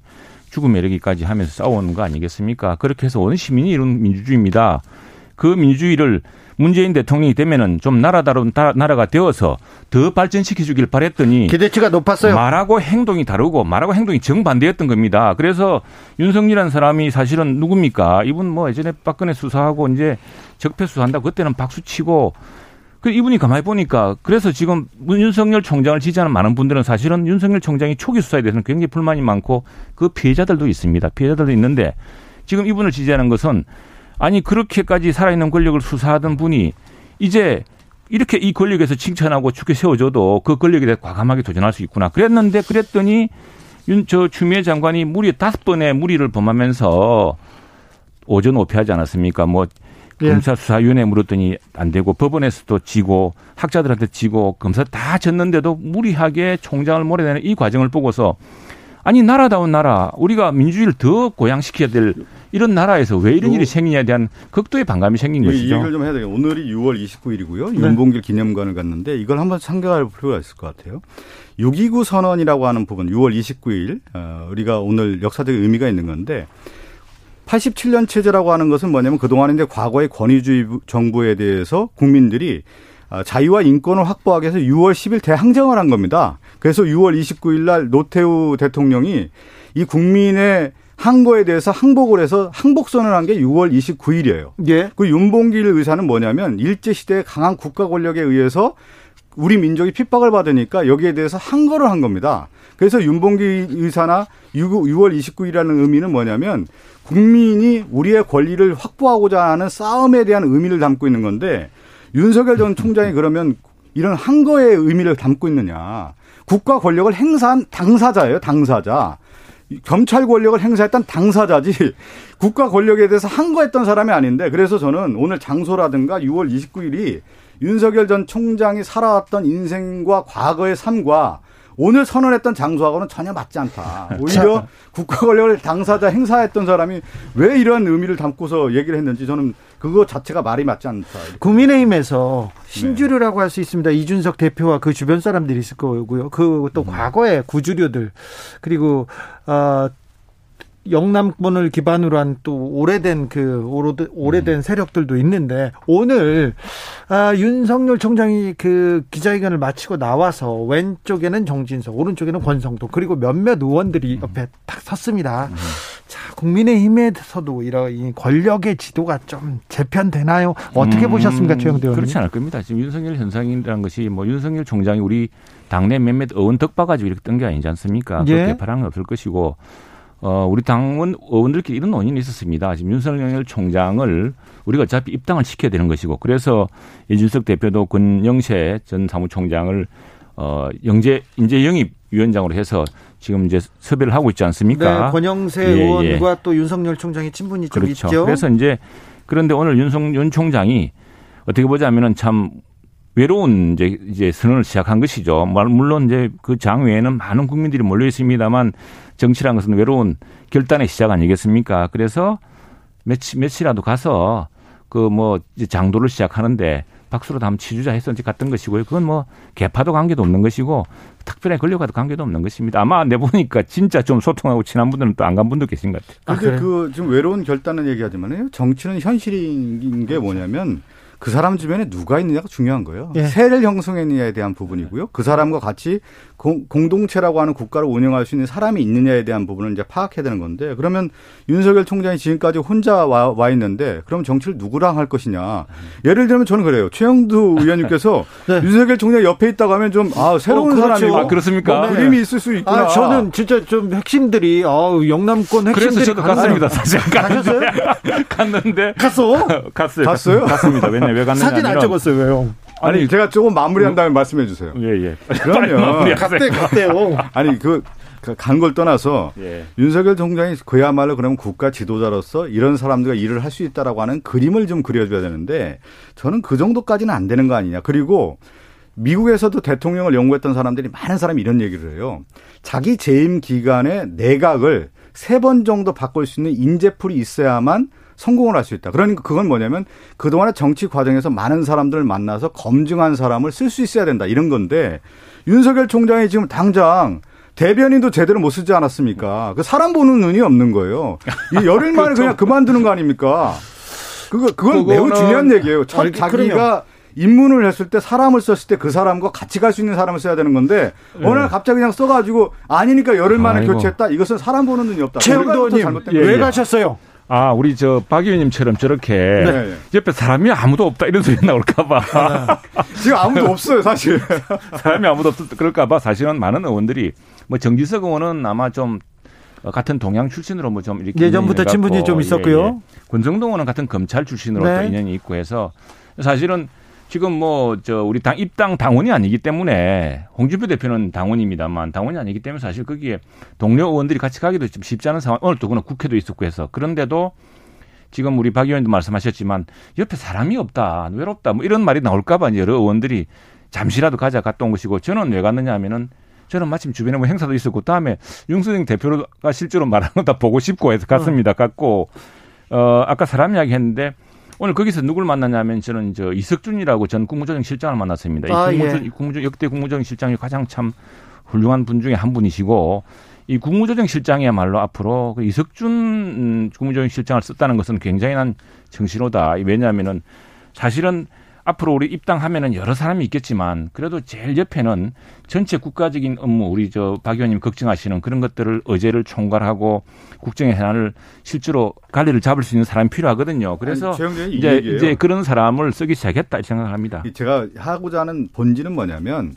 죽음에 이르기까지 하면서 싸우는 거 아니겠습니까? 그렇게 해서 온 시민이 이룬 민주주의입니다. 그 민주주의를 문재인 대통령이 되면은 좀 나라다운 나라가 되어서 더 발전시켜 주길 바랬더니 기대치가 높았어요. 말하고 행동이 다르고 말하고 행동이 정반대였던 겁니다. 그래서 윤석열이라는 사람이 사실은 누굽니까? 이분 뭐 예전에 박근혜 수사하고 이제 적폐 수사한다 그때는 박수 치고 그 이분이 가만히 보니까 그래서 지금 윤석열 총장을 지지하는 많은 분들은 사실은 윤석열 총장이 초기 수사에 대해서는 굉장히 불만이 많고 그 피해자들도 있습니다. 피해자들도 있는데 지금 이분을 지지하는 것은 아니 그렇게까지 살아있는 권력을 수사하던 분이 이제 이렇게 이 권력에서 칭찬하고 죽게 세워줘도 그 권력에 대해 과감하게 도전할 수 있구나. 그랬는데 그랬더니 윤 저 추미애 장관이 무리 다섯 번의 무리를 범하면서 오전 오피하지 않았습니까? 뭐 예. 검사 수사위원회 물었더니 안 되고 법원에서도 지고 학자들한테 지고 검사 다 졌는데도 무리하게 총장을 몰아내는 이 과정을 보고서 아니 나라다운 나라 우리가 민주주의를 더 고양시켜야 될 이런 나라에서 왜 이런 일이 생기냐에 대한 극도의 반감이 생긴 이, 것이죠. 이 얘기를 좀 해야 돼요. 오늘이 6월 29일이고요. 네. 윤봉길 기념관을 갔는데 이걸 한번 참가할 필요가 있을 것 같아요. 6.29 선언이라고 하는 부분 6월 29일 어, 우리가 오늘 역사적 의미가 있는 건데 87년 체제라고 하는 것은 뭐냐면 그동안 이제 과거의 권위주의 정부에 대해서 국민들이 어, 자유와 인권을 확보하기 위해서 6월 10일 대항쟁을 한 겁니다. 그래서 6월 29일 날 노태우 대통령이 이 국민의 항거에 대해서 항복을 해서 항복선을 한 게 6월 29일이에요. 예. 그 윤봉길 의사는 뭐냐면 일제 시대의 강한 국가 권력에 의해서 우리 민족이 핍박을 받으니까 여기에 대해서 항거를 한 겁니다. 그래서 윤봉길 의사나 6월 29일이라는 의미는 뭐냐면 국민이 우리의 권리를 확보하고자 하는 싸움에 대한 의미를 담고 있는 건데 윤석열 전 총장이 그러면 이런 항거의 의미를 담고 있느냐. 국가 권력을 행사한 당사자예요, 당사자. 검찰 권력을 행사했던 당사자지 국가 권력에 대해서 항거했던 사람이 아닌데 그래서 저는 오늘 장소라든가 6월 29일이 윤석열 전 총장이 살아왔던 인생과 과거의 삶과 오늘 선언했던 장소하고는 전혀 맞지 않다. 오히려 국가 권력을 당사자 행사했던 사람이 왜 이런 의미를 담고서 얘기를 했는지 저는 그거 자체가 말이 맞지 않다. 국민의힘에서 신주류라고 할 수 있습니다. 이준석 대표와 그 주변 사람들이 있을 거고요. 그 또 과거의 구주류들 그리고 어 영남권을 기반으로 한 또 오래된 그 오래된 음. 세력들도 있는데 오늘 아, 윤석열 총장이 그 기자회견을 마치고 나와서 왼쪽에는 정진석, 오른쪽에는 권성도 그리고 몇몇 의원들이 음. 옆에 딱 섰습니다. 음. 자, 국민의힘에서도 이런 권력의 지도가 좀 재편되나요? 어떻게 음, 보셨습니까, 최영대 의원님? 그렇지 않을 겁니다. 지금 윤석열 현상이라는 것이 뭐 윤석열 총장이 우리 당내 몇몇 의원 덕 봐가지고 이렇게 뜬 게 아니지 않습니까? 예. 그렇게 바람은 없을 것이고 어, 우리 당원 의원들끼리 이런 논의는 있었습니다. 지금 윤석열 총장을 우리가 어차피 입당을 시켜야 되는 것이고 그래서 이준석 대표도 권영세 전 사무총장을 어, 영재 인재 영입 위원장으로 해서 지금 이제 섭외를 하고 있지 않습니까? 네, 권영세 예, 예. 의원과 예. 또 윤석열 총장의 친분이 그렇죠. 좀 있죠. 그래서 이제 그런데 오늘 윤석 윤 총장이 어떻게 보자면은 참 외로운 이제 이제 선언을 시작한 것이죠. 물론 이제 그 장 외에는 많은 국민들이 몰려 있습니다만 정치란 것은 외로운 결단의 시작 아니겠습니까? 그래서 며칠 며칠이라도 가서 그 뭐 장도를 시작하는데 박수로 다음 치주자 했었지 갔던 것이고요. 그건 뭐 개파도 관계도 없는 것이고 특별히 권력과도 관계도 없는 것입니다. 아마 내 보니까 진짜 좀 소통하고 친한 분들은 또 안 간 분도 계신 것 같아요. 아, 근데 아, 그 지금 외로운 결단은 얘기하지만요. 정치는 현실인 게 뭐냐면 그 사람 주변에 누가 있느냐가 중요한 거예요. 예. 세를 형성했느냐에 대한 부분이고요. 그 사람과 같이 공, 동체라고 하는 국가를 운영할 수 있는 사람이 있느냐에 대한 부분을 이제 파악해야 되는 건데 그러면 윤석열 총장이 지금까지 혼자 와, 와 있는데 그럼 정치를 누구랑 할 것이냐. 예를 들면 저는 그래요. 최영두 의원님께서 네. 윤석열 총장 옆에 있다고 하면 좀 아, 새로운 어, 그렇죠. 사람이 아, 그렇습니까? 뭐 그림이 있을 수 있구나. 아, 저는 진짜 좀 핵심들이 아, 영남권 핵심들이 그래서 저도 갔습니다. 사실 가셨어요? 갔는데 갔어? 갔어요. 갔어요? 갔습니다. 왜냐 왜 갔느냐? 사진 안 찍었어요. 왜요? 아니, 아니, 제가 조금 마무리한 다음에 말씀해 주세요. 예, 예. 그러면 갔대 갔대요. 아니 그 간 걸 떠나서 예. 윤석열 총장이 그야말로 그러면 국가 지도자로서 이런 사람들과 일을 할 수 있다라고 하는 그림을 좀 그려줘야 되는데 저는 그 정도까지는 안 되는 거 아니냐. 그리고 미국에서도 대통령을 연구했던 사람들이 많은 사람이 이런 얘기를 해요. 자기 재임 기간에 내각을 세 번 정도 바꿀 수 있는 인재풀이 있어야만 성공을 할 수 있다. 그러니까 그건 뭐냐면 그동안의 정치 과정에서 많은 사람들을 만나서 검증한 사람을 쓸 수 있어야 된다. 이런 건데 윤석열 총장이 지금 당장 대변인도 제대로 못 쓰지 않았습니까? 그 사람 보는 눈이 없는 거예요. 이 열흘 만에 그렇죠. 그냥 그만두는 거 아닙니까? 그거 그건 매우 중요한 얘기예요. 첫 아니, 자기가 그럼요. 입문을 했을 때 사람을 썼을 때 그 사람과 같이 갈 수 있는 사람을 써야 되는 건데 네. 어느 날 갑자기 그냥 써가지고 아니니까 열흘 만에 아이고. 교체했다. 이것은 사람 보는 눈이 없다. 최영도님 예, 왜 가셨어요? 아, 우리 저 박 의원님처럼 저렇게 네. 옆에 사람이 아무도 없다 이런 소리 나올까봐. 아, 지금 아무도 없어요, 사실. 사람이 아무도 없 그럴까봐 사실은 많은 의원들이 뭐 정지석 의원은 아마 좀 같은 동양 출신으로 뭐 좀 이렇게 예전부터 친분이 좀 있었고요. 예, 예. 권정동 의원은 같은 검찰 출신으로 네. 또 인연이 있고 해서 사실은 지금 뭐 저 우리 당 입당 당원이 아니기 때문에 홍준표 대표는 당원입니다만 당원이 아니기 때문에 사실 거기에 동료 의원들이 같이 가기도 좀 쉽지 않은 상황. 오늘 또 그는 국회도 있었고 해서 그런데도 지금 우리 박 의원도 말씀하셨지만 옆에 사람이 없다, 외롭다, 뭐 이런 말이 나올까봐 여러 의원들이 잠시라도 가자 갔다 온 것이고 저는 왜 갔느냐 하면은 저는 마침 주변에 뭐 행사도 있었고 다음에 윤수정 대표가 실제로 말하는 거 다 보고 싶고 해서 갔습니다. 갔고 어 아까 사람 이야기 했는데 오늘 거기서 누굴 만나냐면 저는 저 이석준이라고 전 국무조정 실장을 만났습니다. 아, 이 국무조, 예. 국무조 역대 국무조정 실장이 가장 참 훌륭한 분 중에 한 분이시고 이 국무조정 실장이야말로 앞으로 그 이석준 음, 국무조정 실장을 썼다는 것은 굉장히 난 정신호다. 왜냐하면은 사실은 앞으로 우리 입당하면은 여러 사람이 있겠지만 그래도 제일 옆에는 전체 국가적인 업무 우리 저 박 의원님 걱정하시는 그런 것들을 의제를 총괄하고 국정의 현안을 실제로 관리를 잡을 수 있는 사람이 필요하거든요. 그래서 아니, 이제 이제 그런 사람을 쓰기 시작했다 생각을 합니다. 제가 하고자 하는 본질은 뭐냐면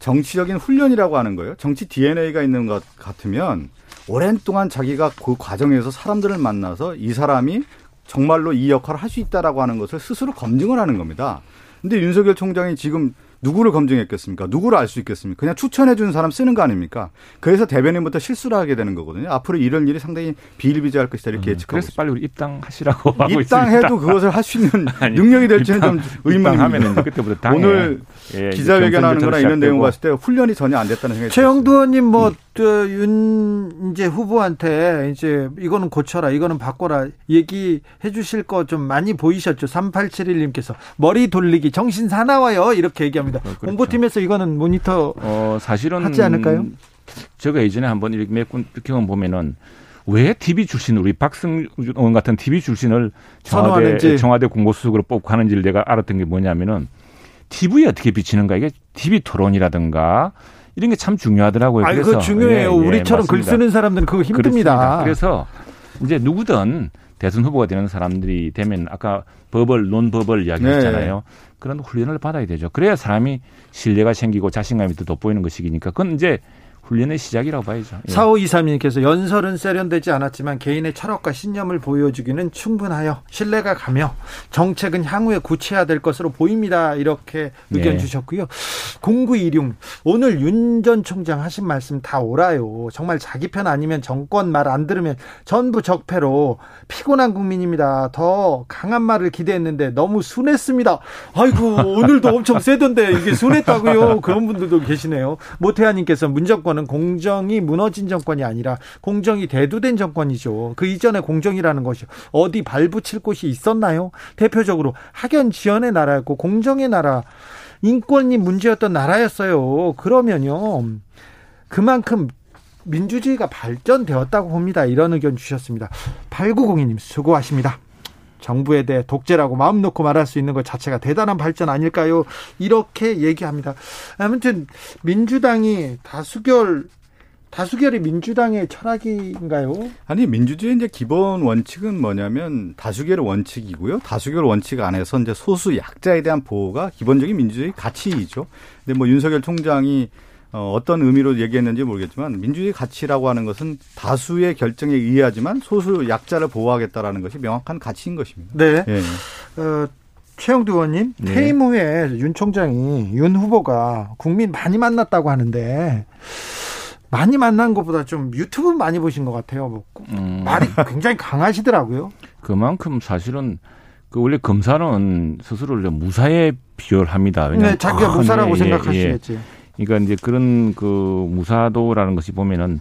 정치적인 훈련이라고 하는 거예요. 정치 DNA가 있는 것 같으면 오랜 동안 자기가 그 과정에서 사람들을 만나서 이 사람이 정말로 이 역할을 할 수 있다라고 하는 것을 스스로 검증을 하는 겁니다. 근데 윤석열 총장이 지금 누구를 검증했겠습니까? 누구를 알 수 있겠습니까? 그냥 추천해 준 사람 쓰는 거 아닙니까? 그래서 대변인부터 실수를 하게 되는 거거든요. 앞으로 이런 일이 상당히 비일비재할 것이다 이렇게 음, 예측하고 그래서 빨리 우리 입당하시라고 하고 입당해도 그것을 할 수 있는 능력이 될지는 좀 의문입니다. 그때부터 당에 오늘 예, 기자회견하는 거나 이런 내용 봤을 때 훈련이 전혀 안 됐다는 생각이 최영두 의원님 뭐 음. 윤 이제 후보한테 이제 이거는 고쳐라, 이거는 바꿔라 얘기해 주실 거 좀 많이 보이셨죠. 3871님께서 머리 돌리기 정신 사나워요 이렇게 얘기 합니다. 어, 그렇죠. 홍보팀에서 이거는 모니터 어, 사실은 하지 않을까요? 제가 예전에 한번 이렇게 몇군 경험 보면은 왜 TV 출신 우리 박승 의원 같은 TV 출신을 청와대 청와대 공보수석으로 뽑고 하는지를 내가 알았던 게 뭐냐면은 TV에 어떻게 비치는가 이게 TV 토론이라든가 이런 게 참 중요하더라고요. 아, 그래서 그 중요해요. 예, 예, 우리처럼 글 쓰는 사람들은 그거 힘듭니다. 그렇습니다. 그래서 이제 누구든 대선 후보가 되는 사람들이 되면 아까 버벌 논버벌 이야기했잖아요. 네. 그런 훈련을 받아야 되죠. 그래야 사람이 신뢰가 생기고 자신감이 더 돋보이는 것이니까 그건 이제 훈련의 시작이라고 봐야죠. 예. 4523님께서 연설은 세련되지 않았지만 개인의 철학과 신념을 보여주기는 충분하여 신뢰가 가며 정책은 향후에 구체화될 것으로 보입니다. 이렇게 의견 네. 주셨고요. 0926 오늘 윤 전 총장 하신 말씀 다 옳아요. 정말 자기 편 아니면 정권 말 안 들으면 전부 적폐로 피곤한 국민입니다. 더 강한 말을 기대했는데 너무 순했습니다. 아이고 오늘도 엄청 세던데 이게 순했다고요. 그런 분들도 계시네요. 모태하님께서 문정권 정권은 공정이 무너진 정권이 아니라 공정이 대두된 정권이죠. 그 이전에 공정이라는 것이 어디 발붙일 곳이 있었나요? 대표적으로 학연 지원의 나라였고 공정의 나라, 인권이 문제였던 나라였어요. 그러면요. 그만큼 민주주의가 발전되었다고 봅니다. 이런 의견 주셨습니다. 8902님 수고하십니다. 정부에 대해 독재라고 마음 놓고 말할 수 있는 것 자체가 대단한 발전 아닐까요? 이렇게 얘기합니다. 아무튼 민주당이 다수결 다수결이 민주당의 철학인가요? 아니 민주주의 이제 기본 원칙은 뭐냐면 다수결 원칙이고요. 다수결 원칙 안에서 이제 소수 약자에 대한 보호가 기본적인 민주주의 가치이죠. 근데 뭐 윤석열 총장이 어, 어떤 의미로 얘기했는지 모르겠지만 민주주의 가치라고 하는 것은 다수의 결정에 의하지만 소수 약자를 보호하겠다라는 것이 명확한 가치인 것입니다. 네. 예. 어, 최영두 의원님 네. 퇴임 후에 윤 총장이 윤 후보가 국민 많이 만났다고 하는데 많이 만난 것보다 좀 유튜브 많이 보신 것 같아요. 뭐 음. 말이 굉장히 강하시더라고요. 그만큼 사실은 그 원래 검사는 스스로를 무사에 비열합니다. 네, 자기가 아, 무사라고 네, 생각하시겠지. 예, 예. 그러니까 이제 그런 그 무사도라는 것이 보면은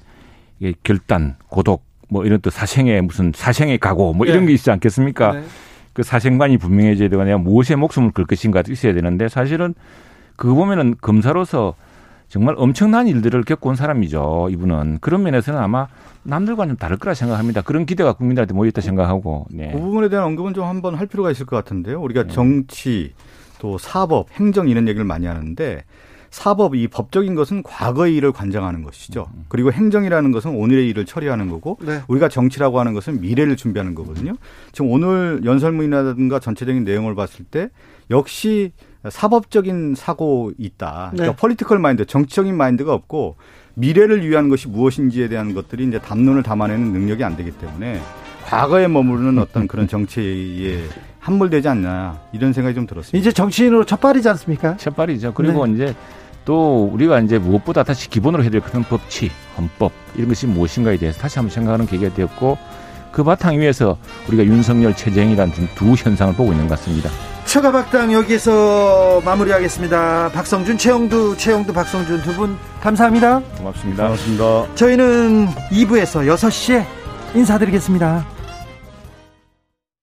이게 결단, 고독, 뭐 이런 또 사생의 무슨 사생의 각오 뭐 이런 네. 게 있지 않겠습니까? 네. 그 사생관이 분명해져야 되고 내가 무엇에 목숨을 걸 것인가 있어야 되는데 사실은 그거 보면은 검사로서 정말 엄청난 일들을 겪어온 사람이죠. 이분은 그런 면에서는 아마 남들과 좀 다를 거라 생각합니다. 그런 기대가 국민들한테 모였다 생각하고. 네. 그 부분에 대한 언급은 좀 한번 할 필요가 있을 것 같은데요. 우리가 네. 정치 또 사법, 행정 이런 얘기를 많이 하는데 사법 이 법적인 것은 과거의 일을 관장하는 것이죠. 그리고 행정이라는 것은 오늘의 일을 처리하는 거고 네. 우리가 정치라고 하는 것은 미래를 준비하는 거거든요. 지금 오늘 연설문이라든가 전체적인 내용을 봤을 때 역시 사법적인 사고 있다. 그러니까 네. political mind, 정치적인 마인드가 없고 미래를 위한 것이 무엇인지에 대한 것들이 이제 담론을 담아내는 능력이 안 되기 때문에 과거에 머무르는 어떤 그런 정치에 함몰되지 않나 이런 생각이 좀 들었습니다. 이제 정치인으로 첫발이지 않습니까? 첫발이죠. 그리고 네. 이제 또 우리가 이제 무엇보다 다시 기본으로 해야 될 것은 법치, 헌법 이런 것이 무엇인가에 대해서 다시 한번 생각하는 계기가 되었고 그 바탕 위에서 우리가 윤석열 체제행이라는 두 현상을 보고 있는 것 같습니다. 처가박당 여기서 마무리하겠습니다. 박성준, 최영두, 최영두, 박성준 두 분 감사합니다. 고맙습니다. 고맙습니다. 저희는 2부에서 6시에 인사드리겠습니다.